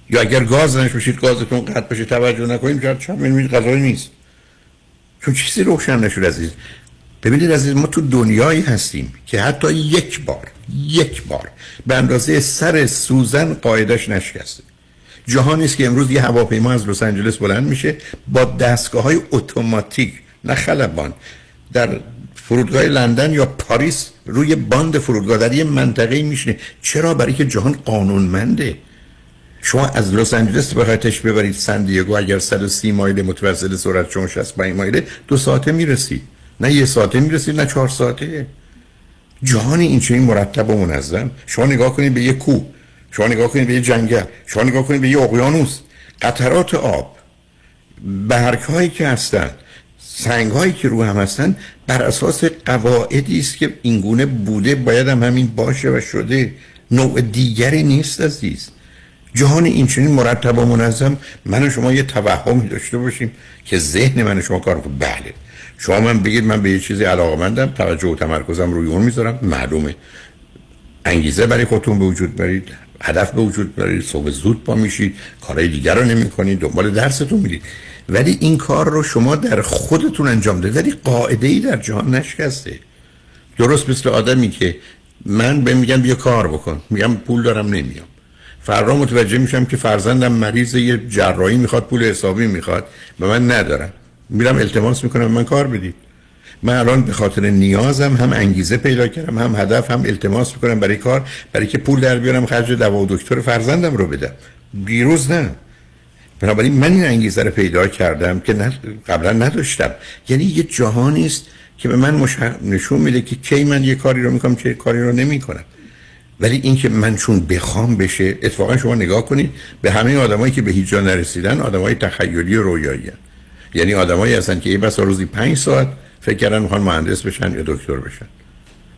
یا اگر گاز نش بشید گازتون قطع بشه توجه نکنید شاید شب می‌بینید غذایی نیست. چون چیزی روشن نشد عزیز. ببینید عزیز ما تو دنیایی هستیم که حتی یک بار یک بار به اندازه سر سوزن قاعدش نشکسته. جهانی است که امروز یه هواپیما از لس آنجلس بلند میشه با دستگاه های اتوماتیک نه خلبان در فرودگاه لندن یا پاریس روی باند فرودگاه در یه منطقه میشنه چرا؟ برای که جهان قانونمنده. شما از لس آنجلس بخواید ببرید سن دیگو اگر 130 مایل متوسط سرعت شما 65 مایل دو ساعته می‌رسید. نه یه ساعته می‌رسید نه چهار ساعته. جهان این چنین مرتب و منظم. شما نگاه کنید به یه کوه. شما نگاه کنید به یه جنگل شما نگاه کنید به یه اقیانوس. قطرات آب برگ هایی که هستن سنگ هایی که رو هم هستن بر اساس قواعدی است که اینگونه بوده باید هم همین باشه و شده. نوع دیگری نیست عزیز. جهان این چنین مرتب و منظم. من و شما یه توهمی داشته باشیم که ذهن من و شما کار کنه بله. شما من بگید من به یه چیزی علاقمندم توجه و تمرکزم روی اون می‌ذارم. معلومه. انگیزه برای خودتون به وجود برید. هدف به وجود برید صبح زود پا میشید کارهای دیگر رو نمی کنید دنبال درستون میرید ولی این کار رو شما در خودتون انجام ده ولی قاعده ای در جهان نشکسته. درست مثل آدمی که من به میگم بیا کار بکن. میگم پول دارم نمیام. فردا متوجه میشم که فرزندم مریض یه جراحی می‌خواد پول حسابی می‌خواد و من ندارم میرم التماس می‌کنم من کار بدید. من الان به خاطر نیازم هم انگیزه پیدا کردم هم هدف هم التماس می‌کنم برای کار برای که پول در بیارم خرج دوا و دکتر فرزندم رو بدم. دیروز نه. بنابراین من این انگیزه رو پیدا کردم که قبلا نداشتم. یعنی یه جهانی است که به من نشون میده که کی من یه کاری رو می‌کنم چه کاری رو نمی‌کنم. ولی اینکه من چون بخوام بشه اتفاقا شما نگاه کنید به همه آدمایی که به هیچ جا نرسیدن آدمای تخیلی و رویایی یعنی آدمایی هستن که یه بس روزی پنج ساعت فکر کردن می‌خوان مهندس بشن یا دکتر بشن.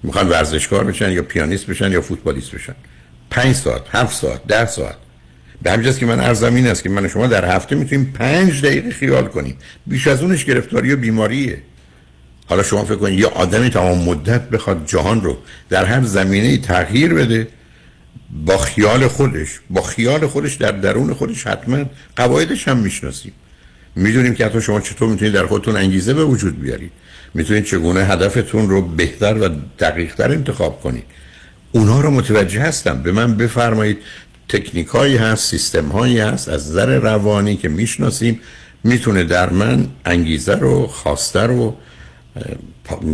می‌خوان ورزشکار بشن یا پیانیست بشن یا فوتبالیست بشن. پنج ساعت هفت ساعت ده ساعت. به همجاست که من ارزم این است که من شما در هفته می‌تونیم پنج دقیقه خیال کنیم. بیش از اونش گرفتاری و بیماریه. حالا شما فکر کنید یه آدمی تمام مدت بخواد جهان رو در هر زمینه تغییر بده با خیال خودش با خیال خودش در درون خودش حتما قواعدش هم می‌شناسیم. می‌دونیم که حتی شما چطور می‌تونید در خودتون انگیزه به وجود بیارید. می‌تونید چگونه هدفتون رو بهتر و دقیقتر انتخاب کنید. اونا رو متوجه هستم. به من بفرمایید تکنیک هایی هست سیستم هایی هست از نظر روانی که می‌شناسیم می‌تونه در من انگیزه رو خواسته رو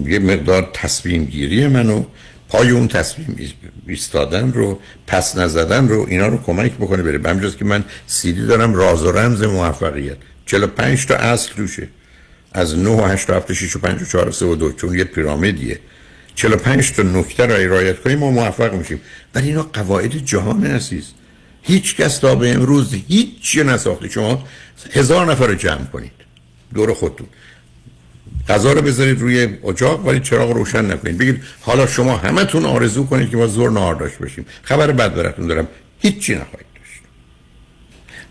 یه مقدار تصمیم گیری منو پای اون تصمیم ایستادن رو پس نزدن رو اینا رو کمک بکنه بره. به که من سیدی دارم راز و رمز موفقیت. 45 تا اصل روشه از 9 و 8 و 7 و 6 و 5 و 4 و 3 و 2 چون یه پیرامیدیه 45 تا نکته را رعایت کنیم ما موفق میشیم. ولی اینا قواعد جهان عزیز. هیچ کس تا به امروز هیچ نساخته. شما هزار نفر رو جمع کنید. دور خودتون. غذا رو بذارید روی اجاق ولی چراغ روشن نکنید. بگید حالا شما همتون آرزو کنید که ما زور نهار داشت باشیم. خبر بد براتون دارم. هیچی نخواهید.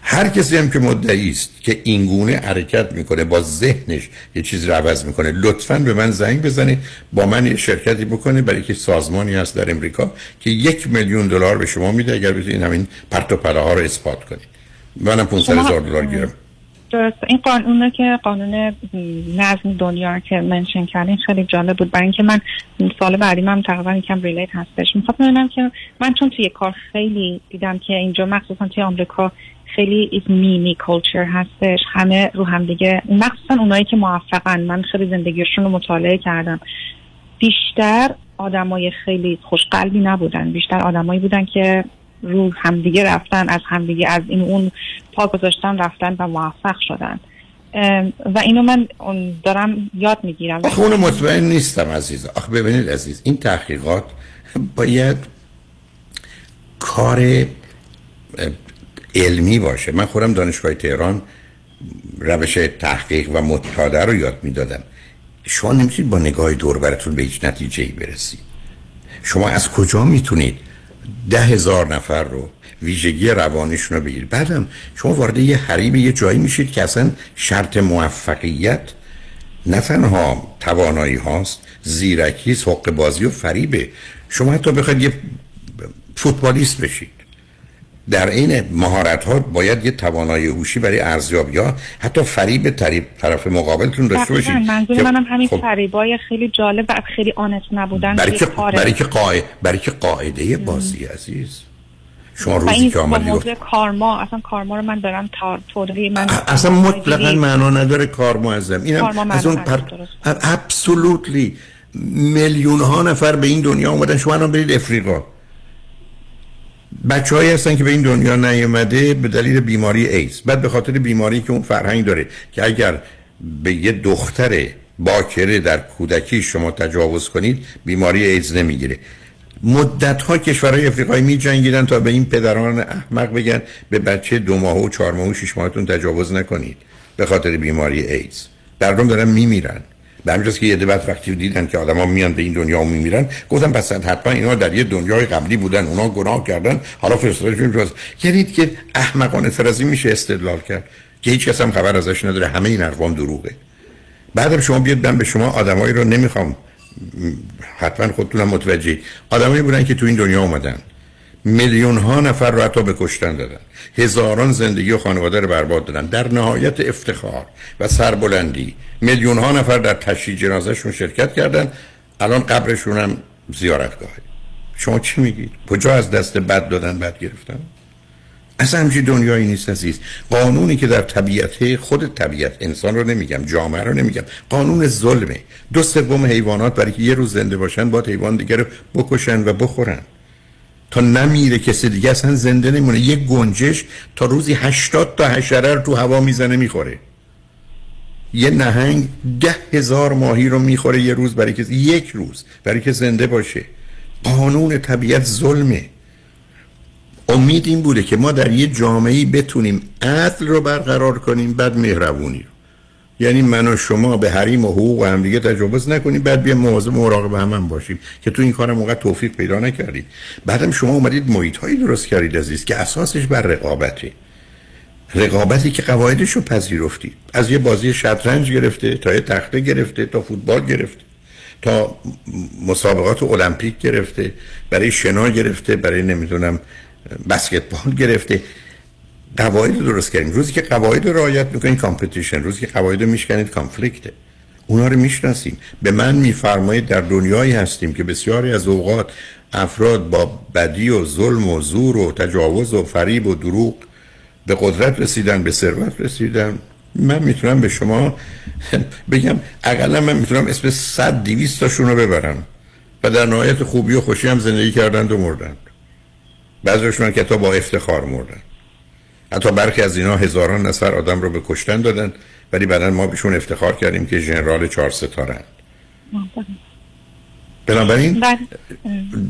هر کسی هم که مدعی است که اینگونه حرکت می‌کنه با ذهنش یه چیزی رو عوض می‌کنه. لطفا به من زنگ بزنه با من یه شرکتی بکنه برای که سازمانی هست در امریکا که یک میلیون دلار به شما میده اگر بتونید همین پرت و پله ها رو اثبات کنید. منم 500 هزار دلار گیرم. درست. این قانونه که قانون نظم دنیا که mention کردین خیلی جالب بود. برای اینکه من سال بعدی من تقریبا یکم relate هستش. می‌خوام ببینم که من چون توی کار خیلی دیدم که اینجا مخصوصا توی آمریکا خیلی is me me culture هستش. همه رو هم دیگه مخصوصا اونایی که موفقن. من خیلی زندگیشون رو مطالعه کردم. بیشتر آدمای خیلی خوشقلبی نبودن. بیشتر آدمایی بودن که رو همدیگه رفتن از همدیگه از این اون پا گذاشتن رفتن و موفق شدن. و اینو من دارم یاد می‌گیرم. اون مطمئن نیستم عزیز. آخه ببینید عزیز این تحقیقات باید کار علمی باشه. من خودم دانشگاه تهران روش تحقیق و مطالعه رو یاد می‌دادم. شما نمی‌تونید با نگاه دور براتون به هیچ نتیجه ای برسید. شما از کجا می‌تونید ده هزار نفر رو ویژگی روانیشون رو بگیرید؟ بعدم شما وارد یه حریم یه جایی میشید که اصلا شرط موفقیت نه تنها توانایی هاست زیرکی حق بازی و فریبه. شما حتی بخواید یه فوتبالیست بشید. در این مهارت ها باید یه توانایی هوشی برای ارزیابی ها حتی فریب طریب طرف مقابلتون داشته باشید منظور منم همین خب، فریبای خیلی جالب و خیلی آنست نبودن برای که. برای که قاعده برای که قاعده بازی عزیز. شما روزی این که آمدی گفت کارما اصلا کارما رو من دارم تا توضیح من اصلا مطلقا معنا نداره کار معظم اینم کار ما از اون پر... ابسولوتلی میلیون ها نفر به این دنیا آمدن. شما الان برید افریقا. بچه هستن که به این دنیا نیومده به دلیل بیماری ایدز. بعد به خاطر بیماری که اون فرهنگ داره که اگر به یه دختر باکره در کودکی شما تجاوز کنید بیماری ایدز نمی‌گیره. مدت ها کشورهای افریقایی می جنگیدن تا به این پدران احمق بگن به بچه دو ماه و چهار ماه و شش ماهتون تجاوز نکنید به خاطر بیماری ایدز. مردم دارن میمیرن. به همینجاست که یه بعد وقتی دیدن که آدما میان به این دنیا و میمیرن. گفتم پس حتما اینا در یه دنیای قبلی بودن اونا گناه کردن. حالا فرستادشون جواز یعنی که احمقانه تر از این میشه استدلال کرد. که هیچ کس هم خبر ازش نداره. همه این اقوام دروغه. بعدم شما بیاد من به شما آدمایی رو نمی‌خوام. حتما خودتونم متوجه آدمایی بودن که تو این دنیا اومدن. میلیون ها نفر رو حتی به کشتن دادن. هزاران زندگی و خانواده رو برباد دادن. در نهایت افتخار و سربلندی. میلیون ها نفر در تشییع جنازهشون شرکت کردن. الان قبرشون هم زیارتگاهه. شما چی میگید؟ کجا از دست بد دادن بد گرفتن؟ اصلا همچین دنیایی نیست عزیز. قانونی که در طبیعت خود طبیعت انسان رو نمیگم جامعه رو نمیگم. قانون ظلمه. دو سوم حیوانات برای که یه روز زنده باشن با حیوان دیگر رو بکشن و بخورن. تا نمیره کسی دیگه اصلا زنده نمونه یه گنجش تا روزی 80 تا حشره رو تو هوا می‌زنه می‌خوره. یه نهنگ ده هزار ماهی رو می‌خوره یه روز برای که یک روز برای که زنده باشه. قانون طبیعت ظلمه. امید این بوده که ما در یه جامعه بتونیم عدل رو برقرار کنیم بعد مهربونی رو. یعنی من و شما به حریم و حقوق همدیگه تجاوز نکنیم بعد بیا مواظب مراقب هم, هم باشیم که تو این کار موقع توفیق پیدا نکردید بعدم شما اومدید محیط هایی درست کردید عزیز که اساسش بر رقابته. رقابتی که قواعدش رو پذیرفتید. از یه بازی شطرنج گرفته تا یه تخته گرفته تا فوتبال گرفته تا مسابقات المپیک گرفته برای شنا گرفته برای نمی‌دونم بسکتبال گرفته. قواعد درست کردیم روزی که قواعد رو رعایت می‌کنید کامپتیشن روزی که قواعد رو میشکنید کانفلیکته اونا رو می‌شناسیم. به من میفرمایید در دنیایی هستیم که بسیاری از اوقات افراد با بدی و ظلم و زور و تجاوز و فریب و دروغ به قدرت رسیدن به ثروت رسیدن. من می‌تونم به شما <laughs> بگم اقلا من می‌تونم اسم صد دیویست تاشون رو ببرم و در نهایت خوبی و خوشی هم زندگی کردند و مردند. بعضیشون که تا با افتخار مردن حتی برخی از اینا هزاران نفر آدم رو به کشتن دادن ولی بعدا ما بهشون افتخار کردیم که ژنرال چهار ستاره بنابراین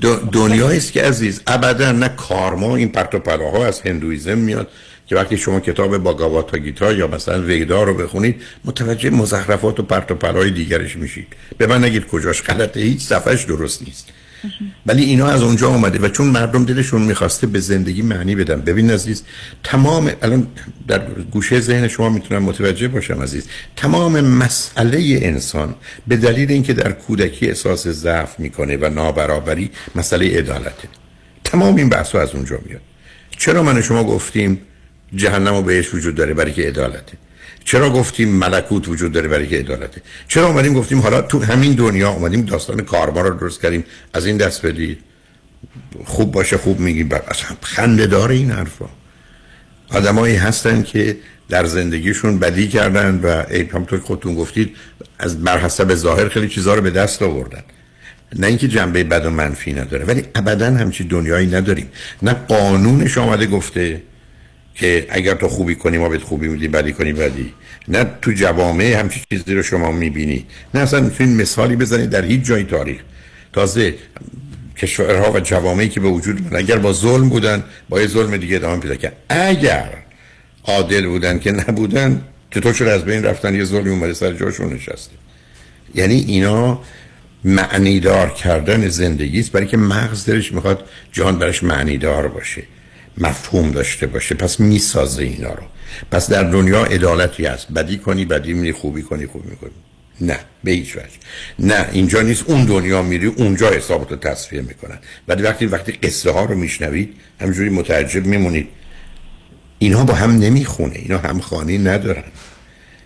د- دنیایی است که عزیز ابدا نه کارما این پرت و پلاها از هندویزم میاد که وقتی شما کتاب باگاواتا گیتا یا مثلا ویدا رو بخونید متوجه مزخرفات و پرت و پلای دیگرش میشید. به من نگید کجاش غلطه هیچ صفحش درست نیست. ولی اینا از اونجا آمده و چون مردم دلشون می‌خواسته به زندگی معنی بدن. ببین عزیز تمام الان در گوشه ذهن شما می‌تونم متوجه باشم عزیز. تمام مسئله انسان به دلیل اینکه در کودکی احساس ضعف می‌کنه و نابرابری مسئله عدالته. تمام این بحث از اونجا میاد. چرا من شما گفتیم جهنم و بهش وجود داره برای که عدالته؟ چرا گفتیم ملکوت وجود داره برای که عدالته؟ چرا اومدیم گفتیم حالا تو همین دنیا اومدیم داستان کارما رو درست کردیم؟ از این دست بدید. خوب باشه خوب میگیم. اصلا خنده داره این حرفا. آدمایی هستن که در زندگیشون بدی کردن و ای همونطور که خودتون گفتید از بر حسب ظاهر خیلی چیزها رو به دست آوردن. نه اینکه جنبه بد و منفی نداره ولی ابدا همچی دنیایی نداریم. نه قانونش آمده گفته که اگر تو خوبی کنی ما بهت خوبی میدیم بدی کنی بدی. نه تو جوامع همچی چیزی رو شما می‌بینی. نه اصلا می‌تونید مثالی بزنید در هیچ جای تاریخ. تازه کشورها و جوامعی که به وجود من اگر با ظلم بودن با یه ظلم دیگه ادامه پیدا کرد. اگر عادل بودن که نبودن چطور از بین رفتن یه ظلمی اومده سر جاشون نشسته. یعنی اینا معنیدار کردن زندگی است. برای که مغز دلش می‌خواد جهان برش معنیدار باشه. مفهوم داشته باشه. پس می‌سازه اینا رو. پس در دنیا عدالتی هست. بدی کنی بدی میری. خوبی کنی خوبی می‌کنی. نه به هیچ وجه. نه اینجا نیست. اون دنیا میری اونجا حسابات رو تصفیه می‌کنن. ولی وقتی وقتی قصه ها رو میشنوید همجوری متعجب میمونید. اینها با هم نمی‌خونه. اینا همخانی ندارن.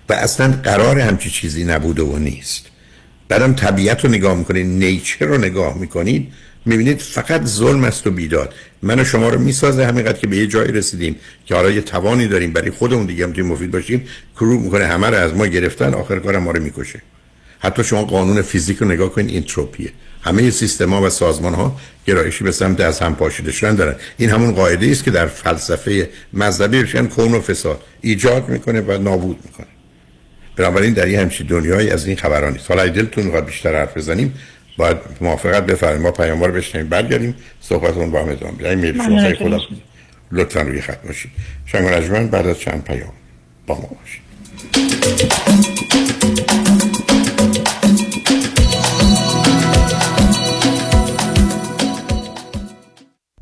و اصلا قرار همچی چیزی نبوده و نیست. بعدم طبیعت رو نگاه می‌کنید. نیچر رو نگاه می‌کنید. می‌بینید فقط ظلم است و بیداد. من و شما رو می‌سازه همینقدر که به یه جایی رسیدیم که حالا یه توانی داریم برای خودمون دیگه هم مفید باشیم کرو می‌کنه همه رو از ما گرفتن آخر کار ما رو می‌کشه. حتی شما قانون فیزیک رو نگاه کنید اینتروپیه همه سیستما و سازمان ها گرایشی به سمت از هم پاشیده شدن دارن. این همون قاعده است که در فلسفه مذهبی بشن کون و فساد ایجاد می‌کنه و نابود می‌کنه. بنابراین در یه همچین دنیایی از این خبران نیست. حالا دلتون می‌خواد بیشتر حرف بزنیم باید موافقت بفرمایید. ما پیاموار رو بشنیم برگردیم صحبتون با هم ادامه بدیم میل شما خدا لطفا روی خط باشید. شنگ بعد از چند پیام با ما باشید.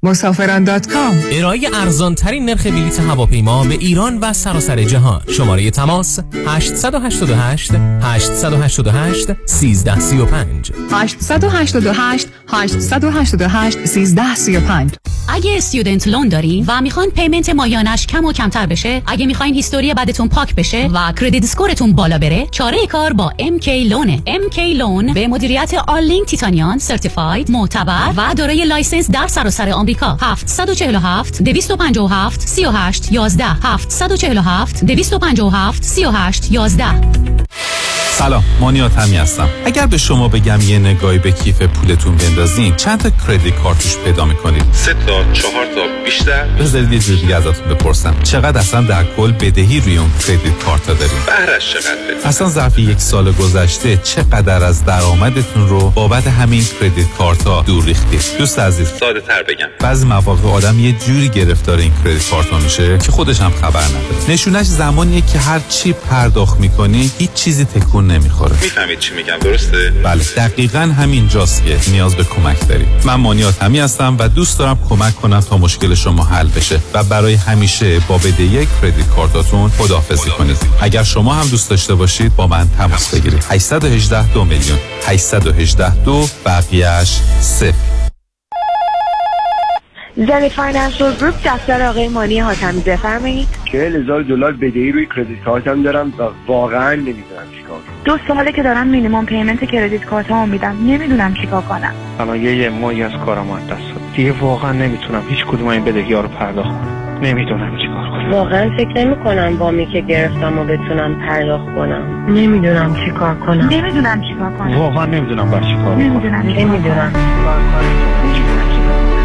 مسافران دات کام. ارائه ارزان ترین نرخ بلیط هواپیما به ایران و سراسر جهان. شماره تماس 888 888 1335 888 888 1335 اگه student loan دارین و می‌خوان payment ماهیانش کم و کمتر بشه اگه می‌خواین history بدتون پاک بشه و credit score تون بالا بره چاره کار با MK Loan ه MK Loan به مدیریت آلینگ تیتانیان certified معتبر و دارای license در سراسر آمریکا. 747 257 38 11 747 257 38 11 سلام مانیات همی هستم. اگر به شما بگم یه نگاهی به کیف پولتون بندازین چند تا کردیت کارتوش پیدا می‌کنید؟ سه تا چهار تا بیشتر؟ بذارید یه جور دیگه ازتون بپرسم. چقدر اصلا در کل بدهی روی اون کردیت کارت داریم بهرش چقدر اصلا ظرف یک سال گذشته چقدر از درآمدتون رو بابت همین کردیت کارت ها دور ریختید؟ دوست عزیز. ساده تر بگم. بعضی مواقع آدم یه جوری گرفتار این کردیت کارت میشه که خودش هم خبر نداره. نشونش زمانیه که هر چی پرداخت می‌کنی هیچ چیزی تکون نمی‌خوره. می‌فهمید چی میگم درسته؟ بله دقیقا همین جاست که نیاز به کمک داریم من مانیات همی هستم و دوست دارم کمک کنم تا مشکل شما حل بشه و برای همیشه با یک credit card اتون خداحافظی کنید. اگر شما هم دوست داشته باشید با من تماس بگیرید. 818 دو میلیون. 818 دو بقیهش صفر. زنی Financial Group دفتر آقای مانی حاتمی بفرمایید. چهل هزار دلار بدهی روی credit card م دارم و واقعا نمی‌دونم چیکار دو ساله که دارم minimum payment credit card مو میدم. نمی‌دونم چیکار کنم. الان یه یه ماهی از کارم از دست دیگه واقعا نمی‌تونم هیچ کدوم این بدهی ها رو پرداخت کنم. نمی‌دونم چیکار کنم. واقعا فکر نمی کنم بامی که گرفتم و بتونم پرداخت کنم. نمی‌دونم چیکار کنم. نمی‌دونم چیکار کنم. واقعا نمی‌دونم بر چیکار کنم نمی‌دونم نمی‌دونم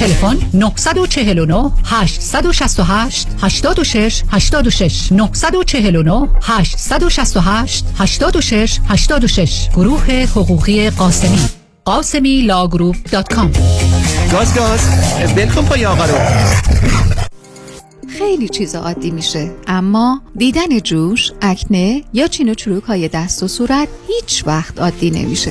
تلفن 949 868 86 86 949 868 86 86 گروه حقوقی قاسمی. قاسمی law group dot com. گاز گاز. ول کن پای آقا رو. خیلی چیز عادی میشه اما دیدن جوش، آکنه یا چین و چروک های دست و صورت هیچ وقت عادی نمیشه.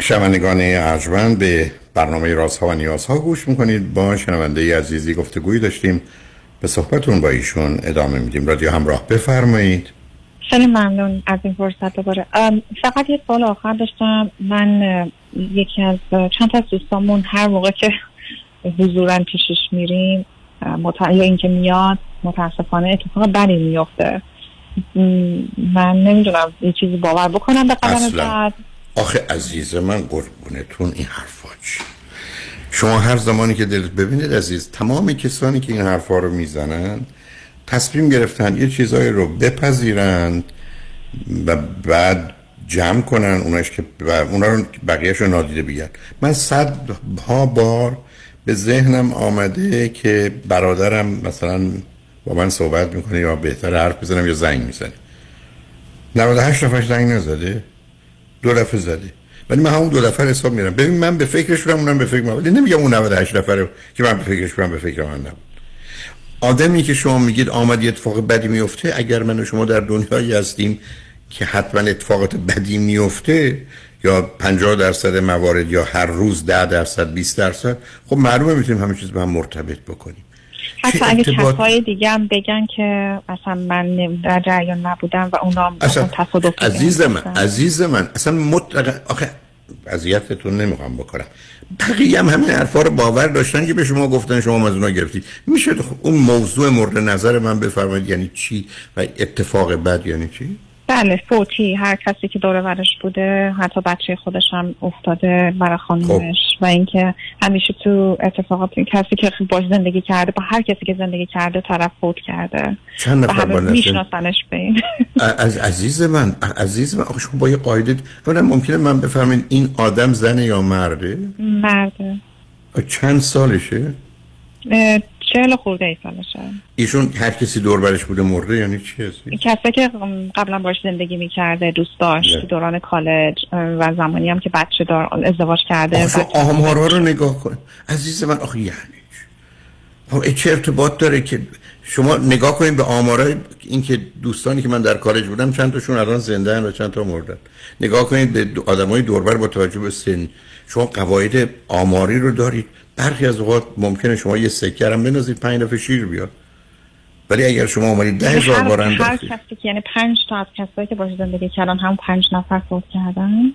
شنوندگان ارجمند به برنامه رازها و نیازها گوش می‌کنید. با شنونده عزیزی گفتگویی داشتیم. به صحبتون با ایشون ادامه میدیم. رادیو همراه بفرمایید. خیلی ممنون از این فرصت دوباره. فقط یه سال آخر داشتم. من یکی از چند تا از دوستامون هر موقع که <laughs> حضورا پیشش میریم. یا اینکه میاد متاسفانه اتفاق بدی میفته من نمی‌دونم یه چیزی باور بکنم به قدم اصلاً. بعد. آخه عزیز من قربونتون این حرفا چی؟ شما هر زمانی که دلت ببینید عزیز تمام کسانی که این حرفا رو می‌زنن تصمیم گرفتن یه چیزایی رو بپذیرند و بعد جمع کنن اوناش که اونا رو بقیهش رو نادیده بگیرن. من صدها بار به ذهنم آمده که برادرم مثلا با من صحبت می‌کنه یا بهتر حرف بزنم یا زنگ می‌زنه 98 نفرش زنگ نزده دو دفعه زده. ولی من همون دو دفعه حساب میرم. ببین من به فکرش بودم اونم به فکر من. ولی نمیگم اون 98 نفره که من به فکرش بودم به فکر من نبود. آدمی که شما میگید آمد یه اتفاق بدی میفته اگر من و شما در دنیایی هستیم که حتما اتفاقات بدی میفته یا 50 درصد موارد یا هر روز 10 درصد 20 درصد خب معلومه می‌تونیم همه چیز به هم مرتبط بکنیم. حتی اگه ارتباط- کسای دیگه هم بگن که اصلا من در جریان نبودم و اونا هم اصلا تصادف عزیز من. عزیز من اصلا مطلقا آخه اذیتتون نمی‌خوام بکنم. بقیه هم همین حرفا رو باور داشتن که به شما گفتن شما از اونا گرفتید میشه اون موضوع مورد نظر من بفرمایید یعنی چی و اتفاق بد یعنی چی؟ بله فوتی هر کسی که دور ورش بوده حتی بچه خودش هم افتاده برای خانمش خب. و اینکه همیشه تو اتفاقات کسی که باش زندگی کرده با هر کسی که زندگی کرده طرف فوت کرده. چند نفر با میشناسنش به این. از عزیز من عزیز من آخه شما با یه قاعده اولا ممکنه من بفهمین این آدم زنه یا مرده؟ مرده. چند سالشه؟ چهل خورده ای سالشه. ایشون هر کسی دور برش بوده مرده یعنی چی هستی کسی که قبلا باش زندگی می‌کرده دوست داشت نه. تو دوران کالج و زمانی هم که بچه دار ازدواج کرده آخه آمارا رو نگاه کن. عزیز من آخه یعنی؟ خب چه ارتباط داره که شما نگاه کنید به آمارای این که دوستانی که من در کالج بودم چند تاشون الان زنده و چند تا مردن. نگاه کنید به آدمای دوربر با توجه به سن. شما قواعد آماری رو دارید. برخی از اوقات ممکنه شما یه سکر هم بنازید پنج دفعه شیر بیاد ولی اگر شما اومدید ده هزار هر, بار هر کسی که یعنی پنج تا از کسایی که باش زندگی کردن هم پنج نفر فوت کردن؟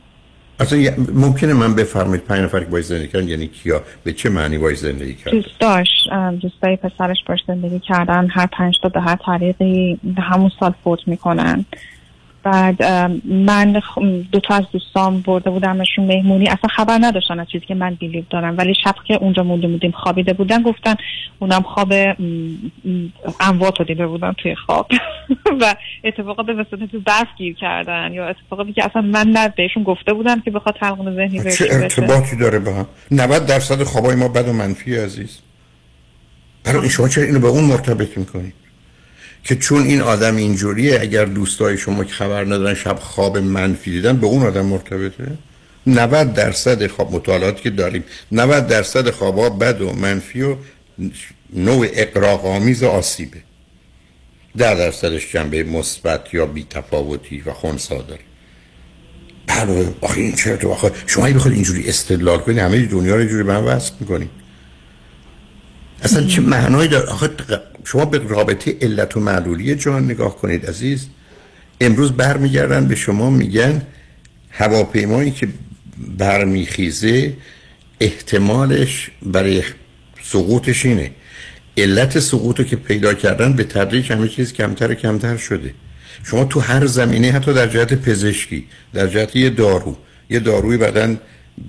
اصلا ممکنه من بفرمایید پنج نفر که باید زندگی کردن یعنی کیا؟ به چه معنی باید زندگی کردن؟ دوست داشت اه، دوستای پسرش باش زندگی کردن هر پنج تا به هر طریقی به همون سال فوت می‌کنن. بعد من دو تا از دوستام برده بودمشون مهمونی. اصلا خبر نداشتن از چیزی که من بیلیو دارم. ولی شب که اونجا مونده بودیم خوابیده بودن گفتن اونم خواب اموات رو دیده بودن توی خواب. <laughs> و اتفاقات مثل تو برف گیر کردن. یا اتفاقاتی که اصلا من نه بهشون گفته بودم که بخواد تلقون ذهنی چه ارتباطی داره با هم؟ 90 درصد خوابای ما بد و منفی عزیز. برای شما چرا اینو به اون مرتبط می‌کنید که چون این آدم اینجوریه اگر دوستای شما که خبر ندارن شب خواب منفی دیدن به اون آدم مرتبطه؟ 90 درصد خواب مطالعاتی که داریم 90 درصد خوابا بد و منفی و نوع اقراق آمیز و آسیبه. ده درصدش جنبه مثبت یا بی تفاوتی و خونسا داره بله آخه این چرا تو آخه شما اگه بخواید اینجوری استدلال کنید همه دنیا رو اینجوری به هم وصل می‌کنید اصلا چه معنایی داره؟ آخه شما به رابطه علت و معلولی جهان نگاه کنید عزیز. امروز برمیگردن به شما میگن هواپیمایی که برمیخیزه احتمالش برای سقوطش اینه. علت سقوط رو که پیدا کردن به تدریج همه چیز کمتر و کمتر شده. شما تو هر زمینه حتی در جهت پزشکی در جهت یه دارو یه داروی بدن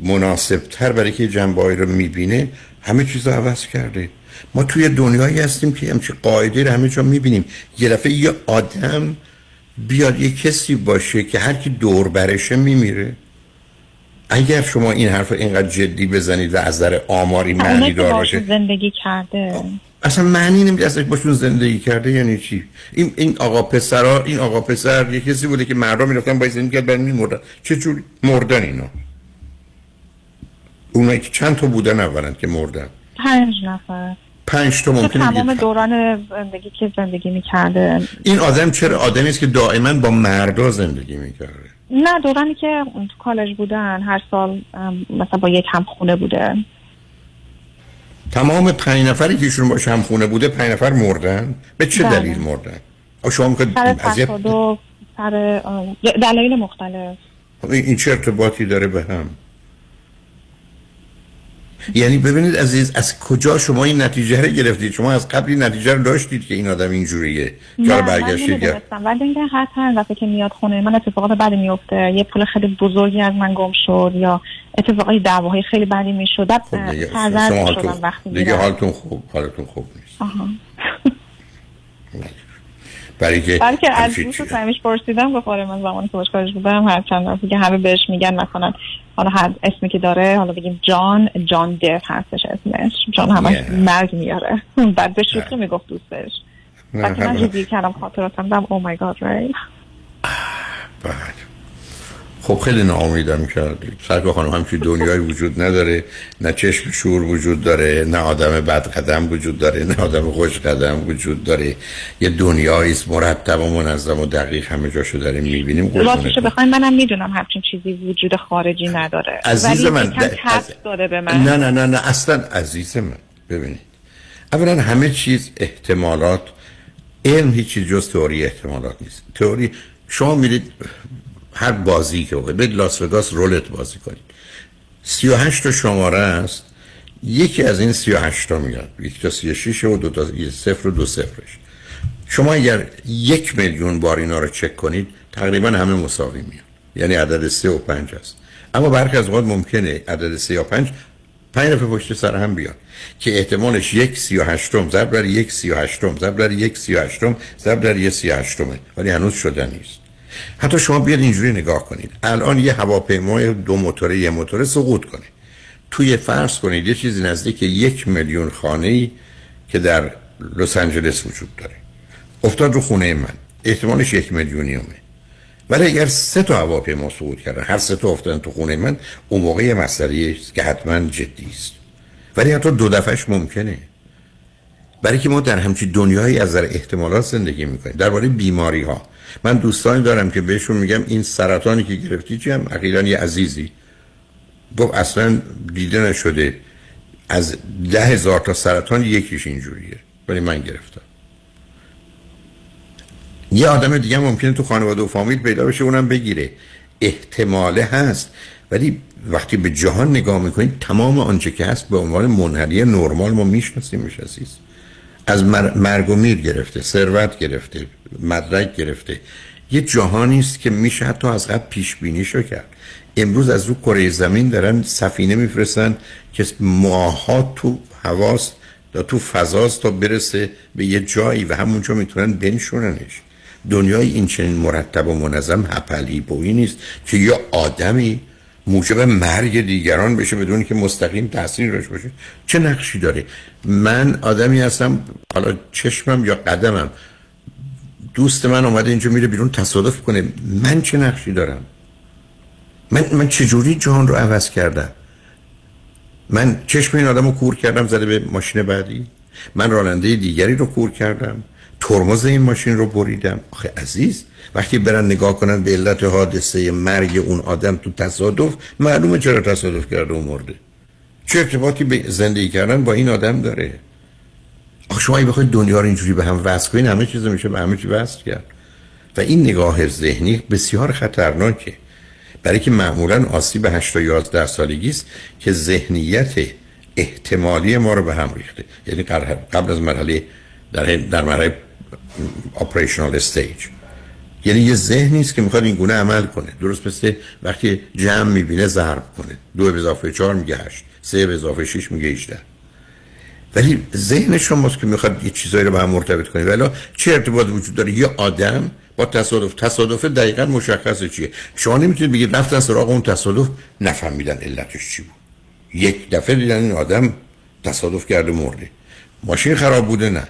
مناسب تر برای که جنبه رو می‌بینه همه چیز رو عوض کرده. ما توی دنیایی هستیم که همچه قاعده رو همه جا می‌بینیم. یه دفعه یه آدم بیاد یه کسی باشه که هر کی دور برشه میمیره. اگر شما این حرف اینقدر جدی بزنید و از در آماری معنی دار باشه. زندگی کرده. اصلا معنی نمیده اصلا باشون زندگی کرده یعنی چی؟ این این آقا پسرا این آقا پسر یه کسی بوده که مردم می‌رفتن با زندگی کرد برای مردن چه مردن اینا؟ اونایی که چند تا بودن اولا که مردن؟ پنج نفر. پنج تا ممکنه تمام. دوران زندگی که زندگی می‌کرده؟ این آدم چرا آدمی است که دائما با مردا زندگی می‌کرده. نه دورانی که تو کالج بودن هر سال مثلا با یک هم خونه بوده. تمام پنج نفری که ایشون باش هم خونه بوده پنج نفر مردن. به چه بله. دلیل مردن؟ شما می‌خواید سر تصادف سر دلایل مختلف. این این چه ارتباطی داره به هم؟ یعنی ببینید عزیز از کجا شما این نتیجه رو گرفتید؟ شما از قبل این نتیجه رو داشتید که این آدم اینجوریه من برگشتید نمی‌دونستم. ولی اینکه هر چند دفعه که میاد خونه من اتفاقات بدی میفته. یه پول خیلی بزرگی از من گم شد یا اتفاقای دعواهای خیلی بدی می‌شد. بعد خب حالتون وقتی دیگه حالتون خوب حالتون خوب نیست. <laughs> برای که بلکه از دوست همیش پرسیدم گفت آره من زمانی که باش کارش بودم هر چند که همه بهش میگن مثلا حالا هر اسمی که داره حالا بگیم جان جان دف هستش اسمش جان همش Yeah. مرگ میاره. <laughs> بعد به شوخی می‌گفت دوستش. بعد من ریویو کردم خاطراتم دم او مای گاد رای بله. خب خیلی ناامیدم کردید سرکا خانم همچین دنیایی وجود نداره نه چشم شور وجود داره نه آدم بد قدم وجود داره نه آدم خوش قدم وجود داره. یه دنیایی مرتب و منظم و دقیق همه جاشو داریم می‌بینیم. راستشو بخواین منم می‌دونم همچین چیزی وجود خارجی نداره. عزیز ولی من، د- از- داره به من. نه نه نه نه اصلا عزیز من ببینید. اولا همه چیز احتمالات علم هیچی جز تئوری احتمالات نیست. تئوری شما میرید هر بازی که بخواید برید لاس وگاس رولت بازی کنید. 38 تا شماره است. یکی از این 38 تا میاد. یک تا 36 و دو تا صفر و دو صفرش. شما اگر یک میلیون بار اینا رو چک کنید تقریبا همه مساوی میاد. یعنی عدد سه و پنج است. اما برخی از اوقات ممکنه عدد سه یا پنج پنج دفعه پشت سر هم بیاد. که احتمالش یک سی و هشتم ضرب در یک سی و هشتم ضرب در یک سی و هشتم ضرب در یک سی و هشتمه ولی هنوز شده نیست. حتی شما بیاد اینجوری نگاه کنید. الان یه هواپیمای دو موتوره یه موتوره سقوط کنه. توی فرض کنید یه چیزی نزدیک یک میلیون خانه ای که در لس آنجلس وجود داره. افتاد رو خونه من. احتمالش یک میلیونیومه ولی اگر سه تا هواپیما سقوط کردن هر سه تا افتادن تو خونه من اون موقع مسئله که حتما جدی است. ولی حتی دو دفعش ممکنه. برای که ما در همچین دنیایی از نظر احتمالات زندگی می‌کنیم. درباره بیماری ها من دوستانی دارم که بهشون میگم این سرطانی که گرفتی چی هم؟ اخیرا یه عزیزی. گفت اصلا دیده نشده. از ده هزار تا سرطان یکیش اینجوریه. ولی من گرفتم. یه آدم دیگه ممکنه تو خانواده و فامیل پیدا بشه اونم بگیره. احتماله هست. ولی وقتی به جهان نگاه می‌کنید تمام آنچه که هست به عنوان منحنی نرمال ما میشناسیمش عزیز. از مر- مرگ و میر گرفته ثروت گرفته مدرک گرفته. یه جهانی است که میشه حتی از قبل پیش بینی شو کرد. امروز از رو کره زمین دارن سفینه میفرستن که ماها تو هواست تا تو فضاست تا برسه به یه جایی و همونجا می‌تونن بنشوننش. دنیای این چنین مرتب و منظم هپلی بویی نیست که یه آدمی موجب مرگ دیگران بشه بدون که مستقیم تاثیر روش باشه. چه نقشی داره؟ من آدمی هستم حالا چشمم یا قدمم دوست من اومده اینجا میره بیرون تصادف کنه. من چه نقشی دارم؟ من من چجوری جهان رو عوض کردم؟ من چشم این آدم رو کور کردم زده به ماشین بعدی؟ من راننده دیگری رو کور کردم؟ ترمز این ماشین رو بریدم. آخه عزیز وقتی برن نگاه کنن به علت حادثه مرگ اون آدم تو تصادف معلومه چرا تصادف کرده و مرده. چه ارتباطی به زندگی کردن با این آدم داره؟ آخه شما بخواید دنیا رو اینجوری به هم وصل کنین همه چیز میشه به همه چی وصل کرد. و این نگاه ذهنی بسیار خطرناکه. برای که معمولا آسیب 8 تا 11 سالگی است که ذهنیت احتمالی ما رو به هم ریخته. یعنی قبل از مرحله در در مرحله اپریشنال استیج یعنی یه ذهنی است که می‌خواد این گونه عمل کنه. درست مثل وقتی جمع می‌بینه ضرب کنه. دو به اضافه چهار میگه هشت. سه به اضافه شیش میگه 18 ولی ذهن شماست که می‌خواد یه چیزایی رو به هم مرتبط کنه. ولی چه ارتباط وجود داره؟ یه آدم با تصادف. تصادف دقیقا مشخصه چیه؟ شما نمی‌تونید بگید رفتن سراغ اون تصادف نفهمیدن علتش چی بود. یک دفعه دیدن این آدم تصادف کرده مرده. ماشین خراب بوده نه.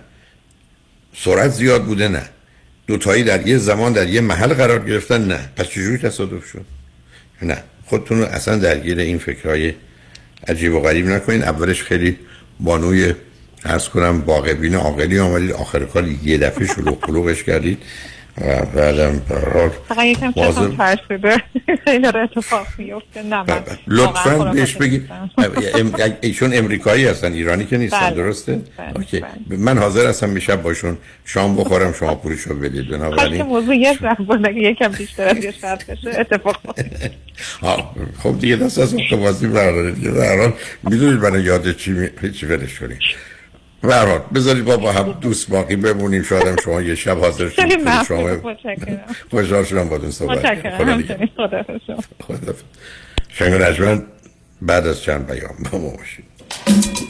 سرعت زیاد بوده نه. دوتایی در یه زمان در یه محل قرار گرفتن نه. پس چجوری تصادف شد؟ نه. خودتون رو اصلا درگیر این فکرهای عجیب و غریب نکنین. اولش خیلی بانوی ارز کنم باقبین عاقلی آمدید. آخر کار یه دفعه شلوغ قلوغش کردید. بعدم برحال فقط یکم چشم ترسیده. خیلی اتفاق میفته نه من لطفا بهش ام- ایشون امریکایی هستن ایرانی که نیستن بله. درسته؟ بله، اوکی. من حاضر هستم میشب باشون شام بخورم شما پولشو بدید بنابراین. موضوع یه اگه یکم بیشتر از یه شب بشه اتفاق <laughs> خب دیگه دست از اختباسی بردارید دیگه در حال. می‌دونید من یاد چی می... چی ولش کنید به هر حال بذارید ما با هم دوست باقی بمونیم شاید هم شما یه شب حاضر که شما خوشحال شدم با صحبت کردم. متشکرم خدا خدا شنگ رجمن بعد از چند پیام با ما باشید.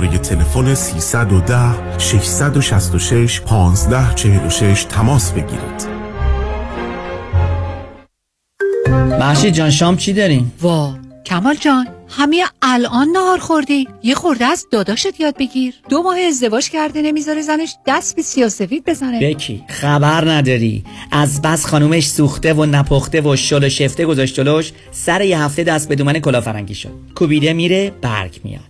شماره تلفن 310 666 1546 تماس بگیرید. محشید جان شام چی داریم؟ وا کمال جان همه الان نهار خوردی. یه خورده از داداشت یاد بگیر. دو ماه ازدواج کرده نمی‌ذاره زنش دست به سیاسفید بزنه. بکی خبر نداری. از بس خانومش سوخته و نپخته و شل و شفته گذاشت جلوش سر یه هفته دست به دومن کلافرنگی شد. کوبیده میره برگ میاد.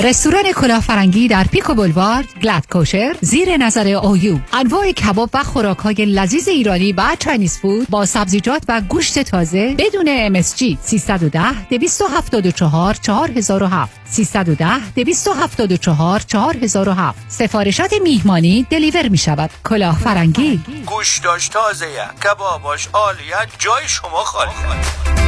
رستوران کلاه فرنگی در پیکو بولوارد glatt kosher زیر نظر اویو انواع کباب و خوراک های لذیذ ایرانی و Chinese food با سبزیجات و گوشت تازه بدون MSG 310 274 4007 310 274 4007 سفارشات میهمانی deliver می شود کلاه فرنگی گوشتاش تازه کباباش عالیه جای شما خالی.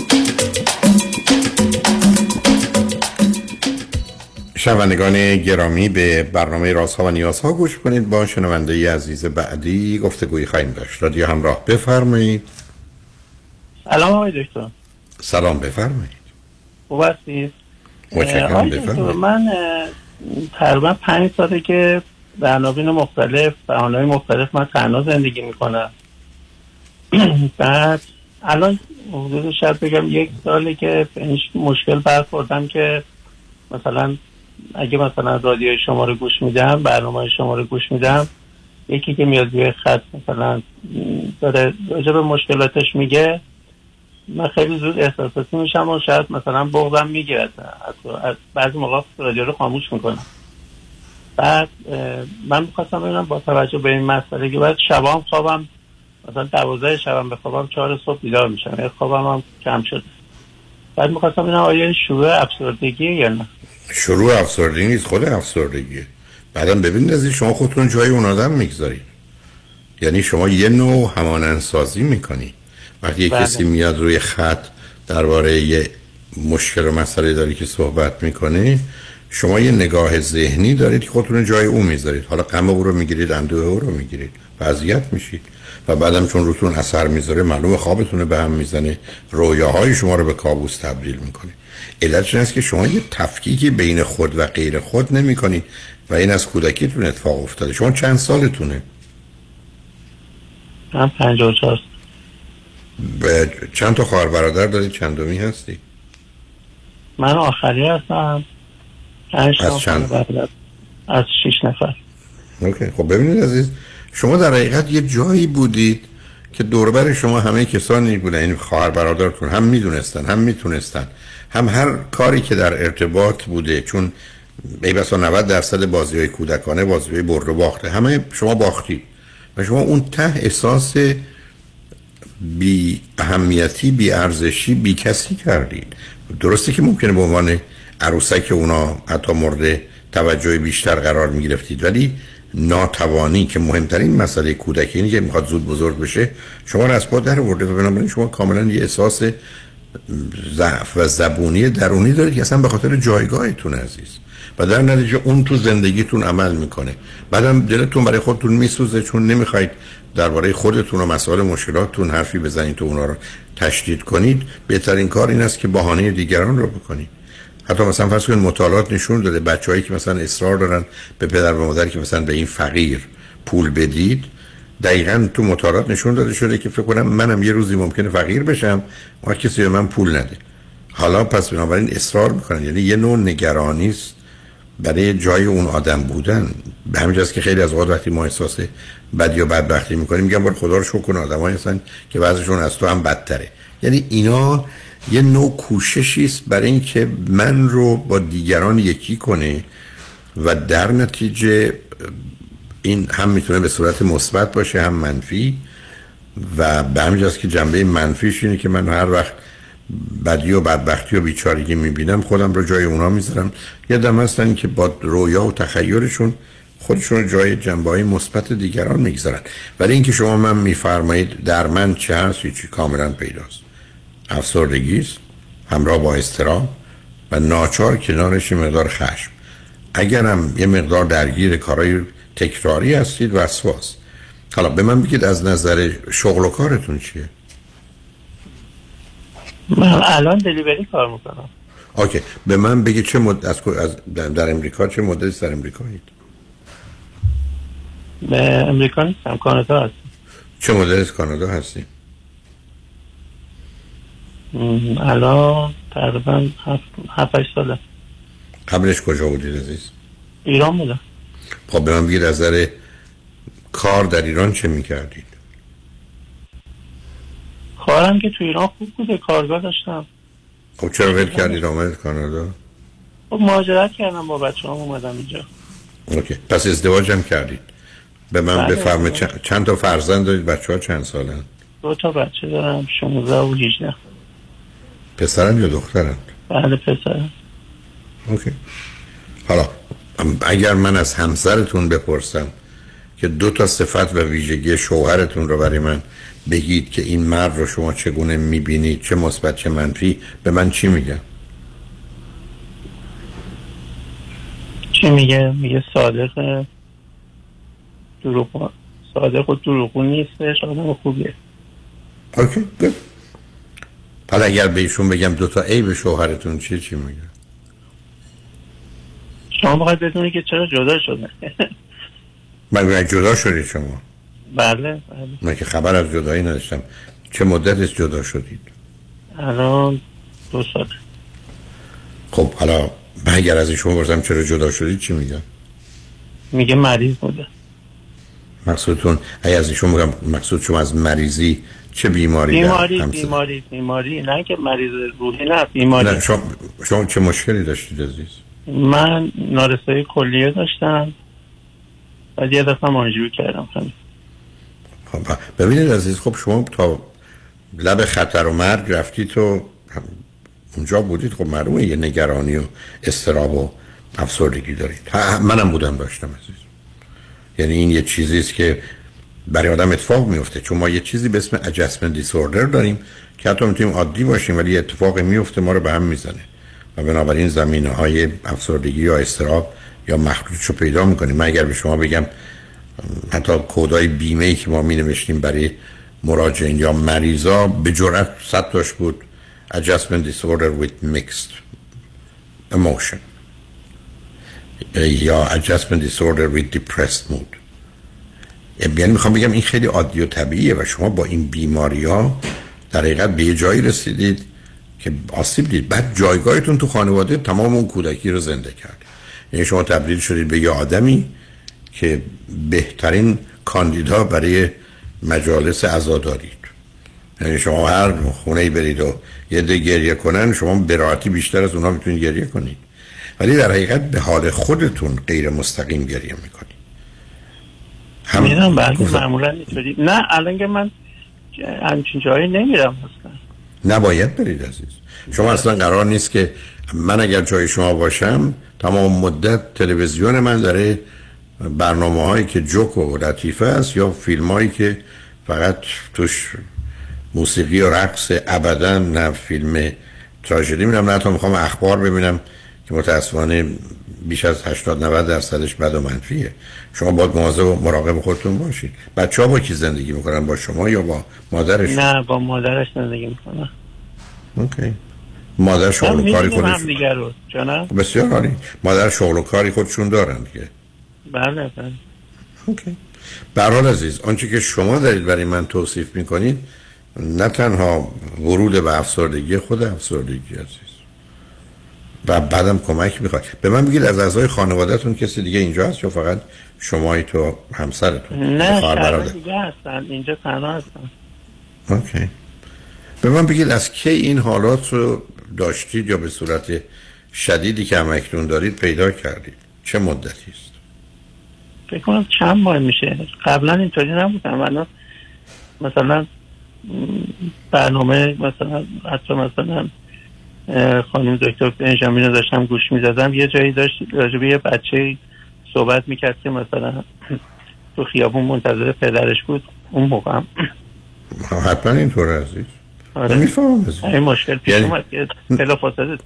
شنوندگان گرامی به برنامه رازها و نیازها گوش کنید. با شنونده عزیز بعدی گفتگوی خواهیم داشت. رادیو همراه بفرمایید. سلام آقای دکتر. سلام بفرمایید. خوب هستید؟ متشکرم بفرمایید. من تقریبا پنج ساله که در عناوین مختلف بهانه‌های مختلف من تنها زندگی می‌کنم. <clears throat> بعد الان حدود شاید بگم یک ساله که به مشکل برخوردم که مثلا اگه مثلا رادیو شما رو گوش میدم برنامه شما رو گوش میدم یکی که میاد روی خط مثلا داره راجع به مشکلاتش میگه من خیلی زود احساساتی میشم و شاید مثلا بغضم می‌گیرد. از بعضی موقع رادیو رو خاموش می‌کنم. بعد من می‌خواستم ببینم با توجه به این مسئله که بعد شبام خوابم مثلا دوازده شبم بخوابم چهار صبح بیدار میشم. خوابم هم کم شده. بعد می‌خواستم ببینم آیا این شروع افسردگی یا نه. شروع افسردگی نیست خود افسردگیه بعدم ببینید از شما خودتون جای اون آدم می‌گذارید. یعنی شما یه نوع همانندسازی می‌کنی وقتی یه بله. کسی میاد روی خط درباره یه مشکل و مسئله داری که صحبت می‌کنه شما یه نگاه ذهنی دارید که خودتون جای او می‌ذارید. حالا غم او رو می‌گیرید اندوه او رو می‌گیرید. و اذیت میشید. و بعدم چون روتون اثر می‌ذاره معلومه خوابتون رو به هم می‌زنه. رویاهای شما رو به کابوس تبدیل می‌کنه. علتش این است که شما یه تفکیکی بین خود و غیر خود نمی کنید و این از کودکیتون اتفاق افتاده. شما چند سالتونه؟ من پنج و به چند تا خواهر برادر دارید؟ چندمی هستی؟ من آخری هستم. پنج از چند؟ برادر. از شیش نفر. اوکی. خب ببینید عزیز شما در حقیقت یه جایی بودید که دوربر شما همه کسانی بودن این خواهر برادرتون هم می‌دونستن هم می‌تونستن. هم هر کاری که در ارتباط بوده چون ای بسا 90 درصد بازی های کودکانه بازی های برد و باخته همه شما باختی. و شما اون ته احساس بی اهمیتی بی ارزشی بی کسی کردید درسته که ممکنه به عنوان عروسک اونا حتی مورد توجه بیشتر قرار می گرفتید ولی ناتوانی که مهمترین مسئله کودکی اینه که می‌خواد زود بزرگ بشه شما رو از پا در ورده و بنابراین شما کاملا یه احساس ضعف و زبونی درونی دارید که اصلا به خاطر جایگاهتون عزیز. و در نتیجه اون تو زندگیتون عمل می‌کنه. بعدم دلتون برای خودتون میسوزه چون نمی‌خواید درباره خودتون و مسائل مشکلاتتون حرفی بزنید تو اونا رو تشدید کنید. بهترین کار این است که بهانه دیگران رو بکنید. حتی مثلا فرض کنید مطالعات نشون داده بچه‌هایی که مثلا اصرار دارن به پدر و مادر که مثلا به این فقیر پول بدید دقیقا تو مطالعات نشون داده شده که فکر کنم منم یه روزی ممکنه فقیر بشم و کسی به من پول نده. حالا پس بنابراین اصرار می‌کنن. یعنی یه نوع نگرانی است برای جای اون آدم بودن. به همین که خیلی از اوقات وقتی ما احساس بدی یا بدبختی می‌کنیم میگم بر خدا رو شکر کن آدمایی هستن که وضعشون از تو هم بدتره. یعنی اینا یه نوع کوششی است برای اینکه من رو با دیگران یکی کنه و در نتیجه این هم می‌تونه به صورت مثبت باشه هم منفی. و به همین که جنبه منفیش اینه که من هر وقت بدی و بدبختی و بیچارگی می‌بینم خودم رو جای اونا می‌ذارم. یه دم هستن که با رویا و تخیلشون خودشون رو جای جنبه های مثبت دیگران می‌گذارن. ولی اینکه شما من میفرمایید در من چه هست چی کاملا پیداست. افسردگی است همراه با استرام و ناچار کنارش مقدار خشم. اگرم یه مقدار درگیر کارهای تکراری هستید وسواس. حالا به من بگید از نظر شغل و کارتون چیه؟ من الان دلیوری کار می‌کنم. اوکی. به من بگید چه مد... از... از در امریکا چه مدتی در امریکا هید به امریکا نیستم کانادا هستم. چه مدل از کانادا هستی الان تقریبا هفت ساله. قبلش کجا بودید عزیز؟ ایران بودم. خب به من بگید از نظر کار در ایران چه می‌کردید؟ کارم که تو ایران خوب بوده کارگاه داشتم. خب چرا ول کردید آمدید کانادا؟ خب مهاجرت کردم با بچه هم اومدم اینجا. اوکی. پس ازدواج هم کردید. به من بله، بفرمه. چند, تا فرزند دارید؟ بچه ها چند سالن؟ دو تا بچه دارم 16 و 18 پسرن یا دخترن؟ بله پسرم اوکی. حالا اگر من از همسرتون بپرسم که دو تا صفت و ویژگی شوهرتون رو برای من بگید که این مرد رو شما چگونه می‌بینید چه مثبت چه منفی به من چی میگن چی میگه؟ میگه صادق دروغ صادق و دروغون نیستش آدم خوبیه. اوکی گود حالا اگر به ایشون بگم دو تا عیب شوهرتون چیه چی میگن شما باید بدونی که چرا جدا شده. میگم جدا شدید شما. بله بله. من که خبر از جدایی نداشتم. چه مدت از جدا شدید؟ الان دو سال. خب حالا من اگر از ایشون بپرسم چرا جدا شدید چی میگن میگه مریض بوده. مقصودتون اگه از ایشون بگم مقصود شما از مریضی چه بیماری بیماری بیماری بیماری. نه که مریض روحی نه بیماری. نه شما, شما چه مشکلی داشتید عزیز؟ من نارسایی کلیه داشتم. بعد یه دفعه مانجوری کردم. همین خب ببینید عزیز خب شما تا لب خطر و مرگ رفتید تو اونجا بودید. خب معلومه یه نگرانی و استراب و افسردگی دارید منم بودم داشتم عزیز. یعنی این یه چیزی است که برای آدم اتفاق میفته. چون ما یه چیزی به اسم adjustment disorder داریم که حتی می‌تونیم عادی باشیم ولی یه اتفاقی میفته ما رو به هم می‌زنه. و بنابراین زمینه های افسردگی یا استراب یا مخلوط رو پیدا می‌کنیم. من اگر به شما بگم حتی کودای بیمه ای که ما می نوشتیم برای مراجعین یا مریضا به جرات صد تاش بود. Adjustment disorder with mixed emotion. یا adjustment disorder with depressed mood. یعنی می‌خوام بگم این خیلی عادی و طبیعیه و شما با این بیماری ها در حقیقت به یه جایی رسیدید که آسیب دید بعد جایگاهتون تو خانواده تمام اون کودکی رو زنده کرد. یعنی شما تبدیل شدید به یه آدمی که بهترین کاندیدا برای مجالس عزادارید. یعنی شما هر خونه برید و یه ده گریه کنن شما به راحتی بیشتر از اونا می‌تونید گریه کنید. ولی در حقیقت به حال خودتون غیر مستقیم گریه می‌کنید. هم میرم معمولا اینطوری. نه الان که من همچین جایی نمیرم اصلا. نباید برید عزیز. شما اصلا قرار نیست که من اگر جای شما باشم تمام مدت تلویزیون من داره برنامه هایی که جوک و لطیفه است یا فیلم هایی که فقط توش موسیقی و رقص ابدا نه فیلم تراژدی میرم نه تا می‌خوام اخبار ببینم که متاسفانه بیش از 80 90 درصدش بد و منفیه. شما باید مواظب و مراقب خودتون باشید. بچه ها با کی زندگی می‌کنن؟ با شما یا با مادرشون نه با مادرش زندگی می‌کنم اوکی. مادر شغل و کاری خودشون بسیار عالی. مادر شغل و کاری خودشون دارن دیگه. بله بله. اوکی. عزیز آنچه که شما دارید برای من توصیف می‌کنید نه تنها ورود به افسردگی خود افسردگی عزیز. و بعدم کمک می‌خواد. به من بگید از اعضای خانوادهتون کسی دیگه اینجا هست یا فقط شمایی تو همسرتون؟ نه؟ دیگه هستن. اینجا تنها هستن. اوکی. به من بگید از کی این حالات رو داشتید یا به صورت شدیدی که همکنون دارید پیدا کردید؟ چه مدتی است؟ فکر کنم چند ماه میشه. قبلا اینطوری نبودم. الان مثلا برنامه مثلا حتی مثلا خانم دکتر بنجامین رو داشتم گوش می‌دادم. یه جایی داشت راجع به یه بچه صحبت می‌کرد که مثلا تو خیابون منتظر پدرش بود. اون موقع هم. حتما اینطور عزیز. آره. می‌فهمم. این مشکل پیش یعنی- اومد که فاصله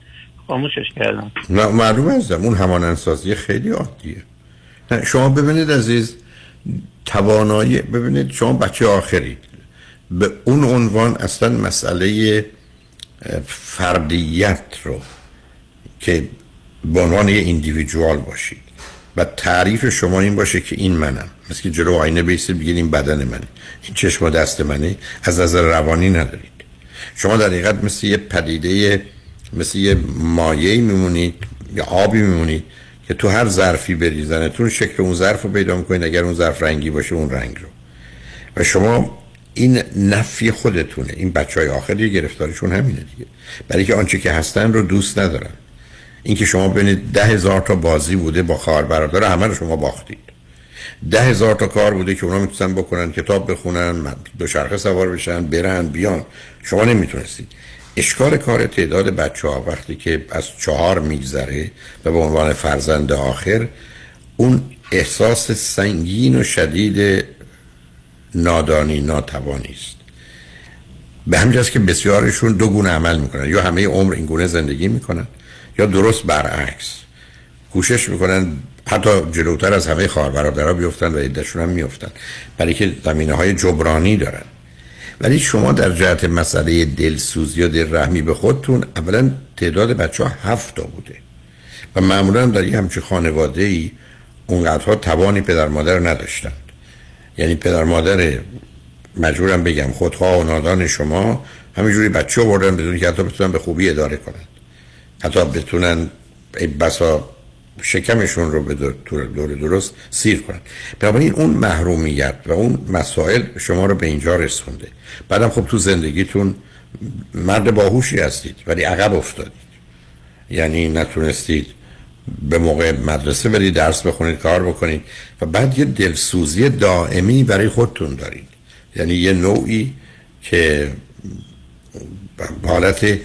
خاموشش کردم. نه معلوم هستم اون همانندسازی خیلی عادیه. نه شما ببینید عزیز توانایی ببینید شما بچه آخرید به اون عنوان اصلا مسئله فردیت رو که به عنوان یه ایندیویدوال باشید. و تعریف شما این باشه که این منم. مثل که جلو آینه بیستید بگید این بدن منه. این چشم و دست منه. از نظر روانی ندارید. شما در حقیقت مثل یه پدیده مثل یه مایه میمونید یا آبی میمونید که تو هر ظرفی بریزنتون شکل اون ظرف رو پیدا می‌کنید. اگر اون ظرف رنگی باشه اون رنگ رو. و شما این نفی خودتونه. این بچه های آخری همینه دیگه. برای که آنچه که هستن رو دوست ندارن. اینکه شما ببینید ده هزار تا بازی بوده با خواهر برادر همه رو شما باختید. ده هزار تا کار بوده که اونا می‌تونن بکنن کتاب بخونن دو شرخه سوار بشن برن بیان. شما نمی‌تونستید. اشکال کار تعداد بچه ها وقتی که از چهار میگذره و به عنوان فرزند آخر اون احساس سنگین و شدید نادانی ناتوانی است. به همین جاست که بسیارشون دو گونه عمل می‌کنن. یا همه عمر این گونه زندگی می‌کنن یا درست برعکس. کوشش می‌کنن حتی جلوتر از همه خواهر برادرها بیفتن و عدهشون هم میفتن برای که زمینه های جبرانی دارن. ولی شما در جهت مسئله دلسوزی یا دل رحمی به خودتون اولا تعداد بچه ها هفت بوده. و معمولا در یه همچه خانواده ای اونقدرها توانی پدر مادر نداشتند یعنی پدر مادر مجبورم بگم خودخواه و نادان شما همینجوری بچه بردن بدون که حتی بتونن به خوبی اداره کنند حتی بتونن بسا شکمشون رو به دور دور درست سیر کنن. بنابراین اون محرومیت و اون مسائل شما رو به اینجا رسونده. بعدم خب تو زندگیتون مرد باهوشی هستید ولی عقب افتادید. یعنی نتونستید به موقع مدرسه برید درس بخونید کار بکنید و بعد یه دلسوزی دائمی برای خودتون دارید. یعنی یه نوعی که حالت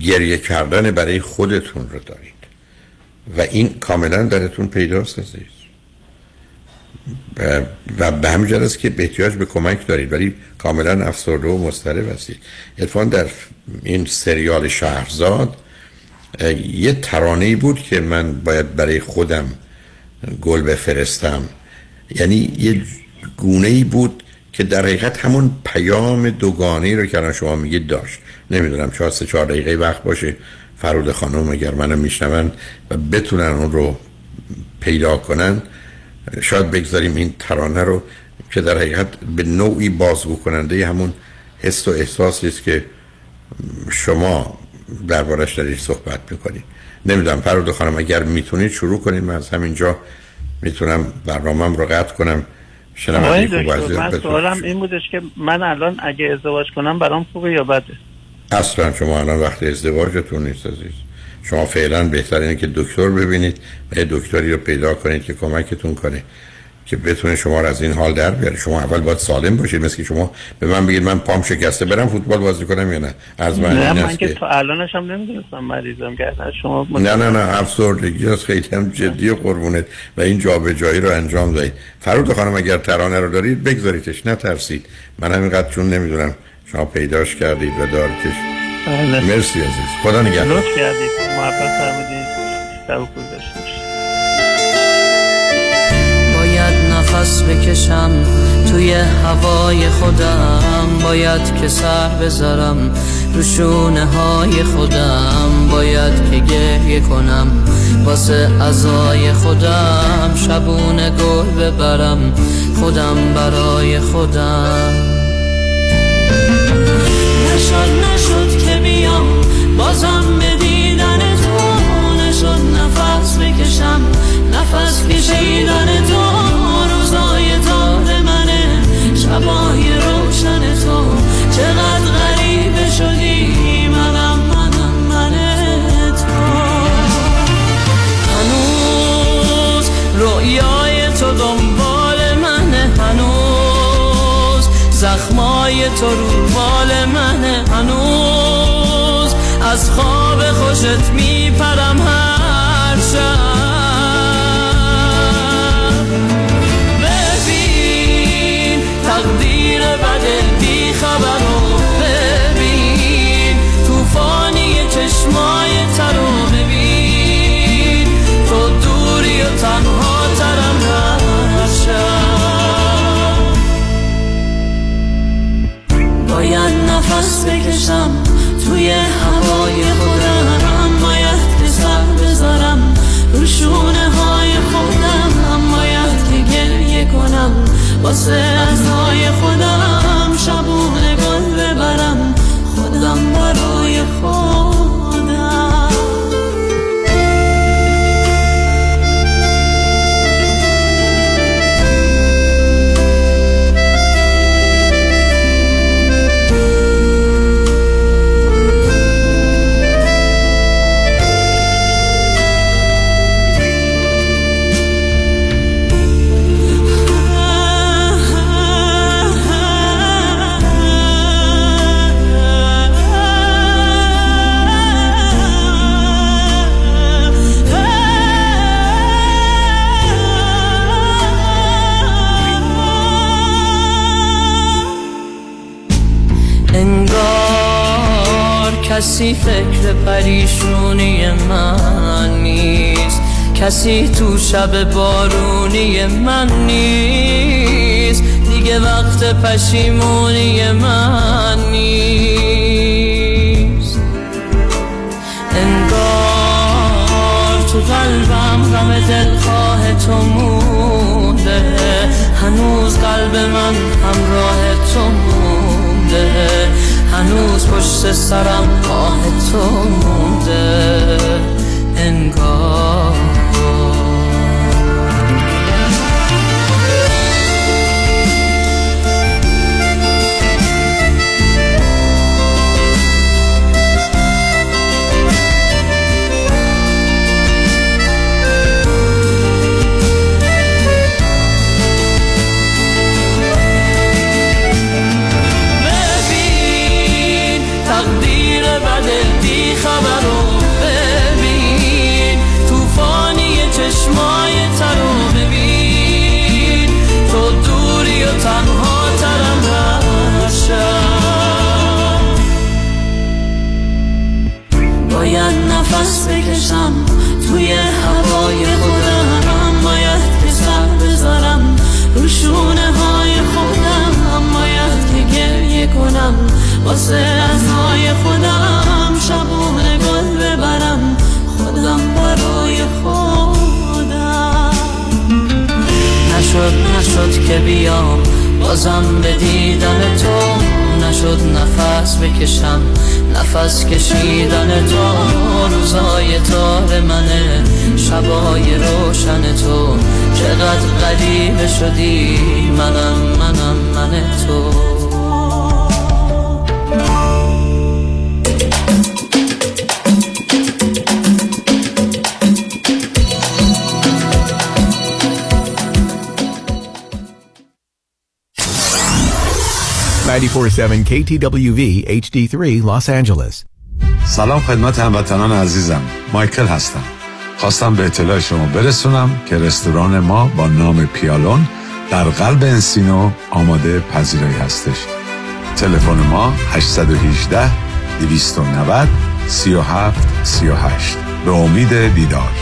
گریه کردن برای خودتون رو دارید. و این کاملا درتون پیداست عزیز. و- به همین است که به احتیاج به کمک دارید ولی کاملا افسرده و مضطرب هستید. اتفاقا در این سریال شهرزاد یه ترانه بود که من باید برای خودم گل بفرستم. یعنی یه گونه ای بود که در حقیقت همون پیام دوگانه رو که الان شما میگید داشت. نمی‌دونم شاید سه چهار دقیقه وقت باشه. فرود خانم اگر منو میشنون و بتونن اون رو پیدا کنن شاید بگذاریم این ترانه رو که در حقیقت به نوعی بازگو کننده همون حس و احساسی است که شما دربارش دارید صحبت می‌کنید. نمی‌دونم فرود خانم اگر می‌تونید شروع کنید. من از همینجا می‌تونم برنامهم رو قطع کنم. شنونده خوب من سوالم. این بودش که من الان اگه ازدواج کنم برام خوبه یا بده؟ اصلا شما الان وقت ازدواجتون نیست عزیز. شما فعلا بهتر اینه که دکتر ببینید و یه دکتری رو پیدا کنید که کمکتون کنه. که بتونه شما رو از این حال در بیاره شما اول باید سالم باشید مثل که شما به من بگید من پام شکسته برم فوتبال بازی کنم یا نه. از من نه من که که تا الانش هم نمی‌دونستم مریضم کردن شما نه نه نه افسردگی است خیلی هم جدی و قربونت. و این جابجایی رو انجام دهید. فرود خانم اگر ترانه رو دارید بگذاریدش. نترسید. من همینقدر چون نمی‌دونم شما پیداش کردید و دارتش بله. مرسی عزیز. خدا نگهدار. لطف کردید. محبت فرمودید. نفس بکشم توی هوای خودم. باید که سر بذارم رو شونه های خودم. باید که گریه کنم واسه ازای خودم. شبونه گل ببرم خودم برای خودم. نشد نشد که بیام. بازم به دیدن تو نشد نفس بکشم نفس کشیدن تو شبای روشن تو. چقدر غریبه شدی؟ منم منم من تو. هنوز رویای تو دنبال منه هنوز زخمای تو رو بال منه هنوز از خواب خوشت میپرم هر شب. نفس بکشم توی هوای خودم. باید که سر بذارم رو های خودم. باید که گریه کنم واسه کسی فکر پریشونی من نیست. کسی تو شب بارونی من نیست. دیگه وقت پشیمونی من نیست. انگار تو قلبم غم دلخواه تو مونده. هنوز قلب من همراه تو مونده. هنوز پشت سرم آه تو مونده انگار. 947 KTWV HD3 Los Angeles. سلام خدمت هموطنان عزیزم. مایکل هستم. خواستم به اطلاع شما برسونم که رستوران ما با نام پیالون در قلب انسینو آماده پذیرایی هستش. تلفن ما 818 290 37 38 به امید دیدار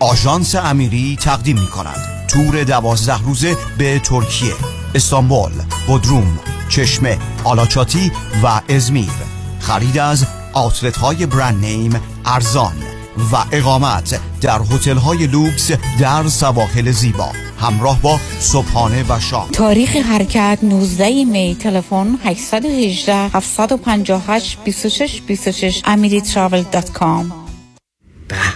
آژانس امیری تقدیم می کند تور دوازده روزه به ترکیه. استانبول بودروم چشمه آلاچاتی و ازمیر. خرید از آتلت های برند نیم ارزان و اقامت در هتل های لوکس در سواحل زیبا. همراه با صبحانه و شام. تاریخ حرکت 19 می. تلفن 818 758 26 26 amiritravel.com به به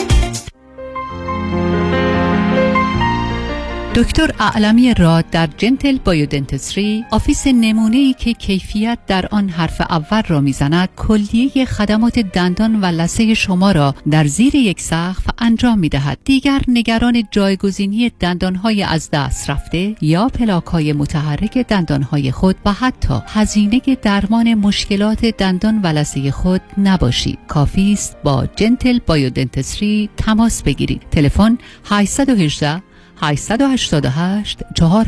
دکتر اعلمی راد در Gentle Biodentistry office نمونه ای که کیفیت در آن حرف اول را می‌زند کلیه خدمات دندان و لثه شما را در زیر یک سقف انجام می دهد دیگر نگران جایگزینی دندانهای از دست رفته یا پلاک های متحرک دندانهای خود و حتی هزینه درمان مشکلات دندان و لثه خود نباشید. کافی است با Gentle Biodentistry تماس بگیرید. تلفن 818 888 4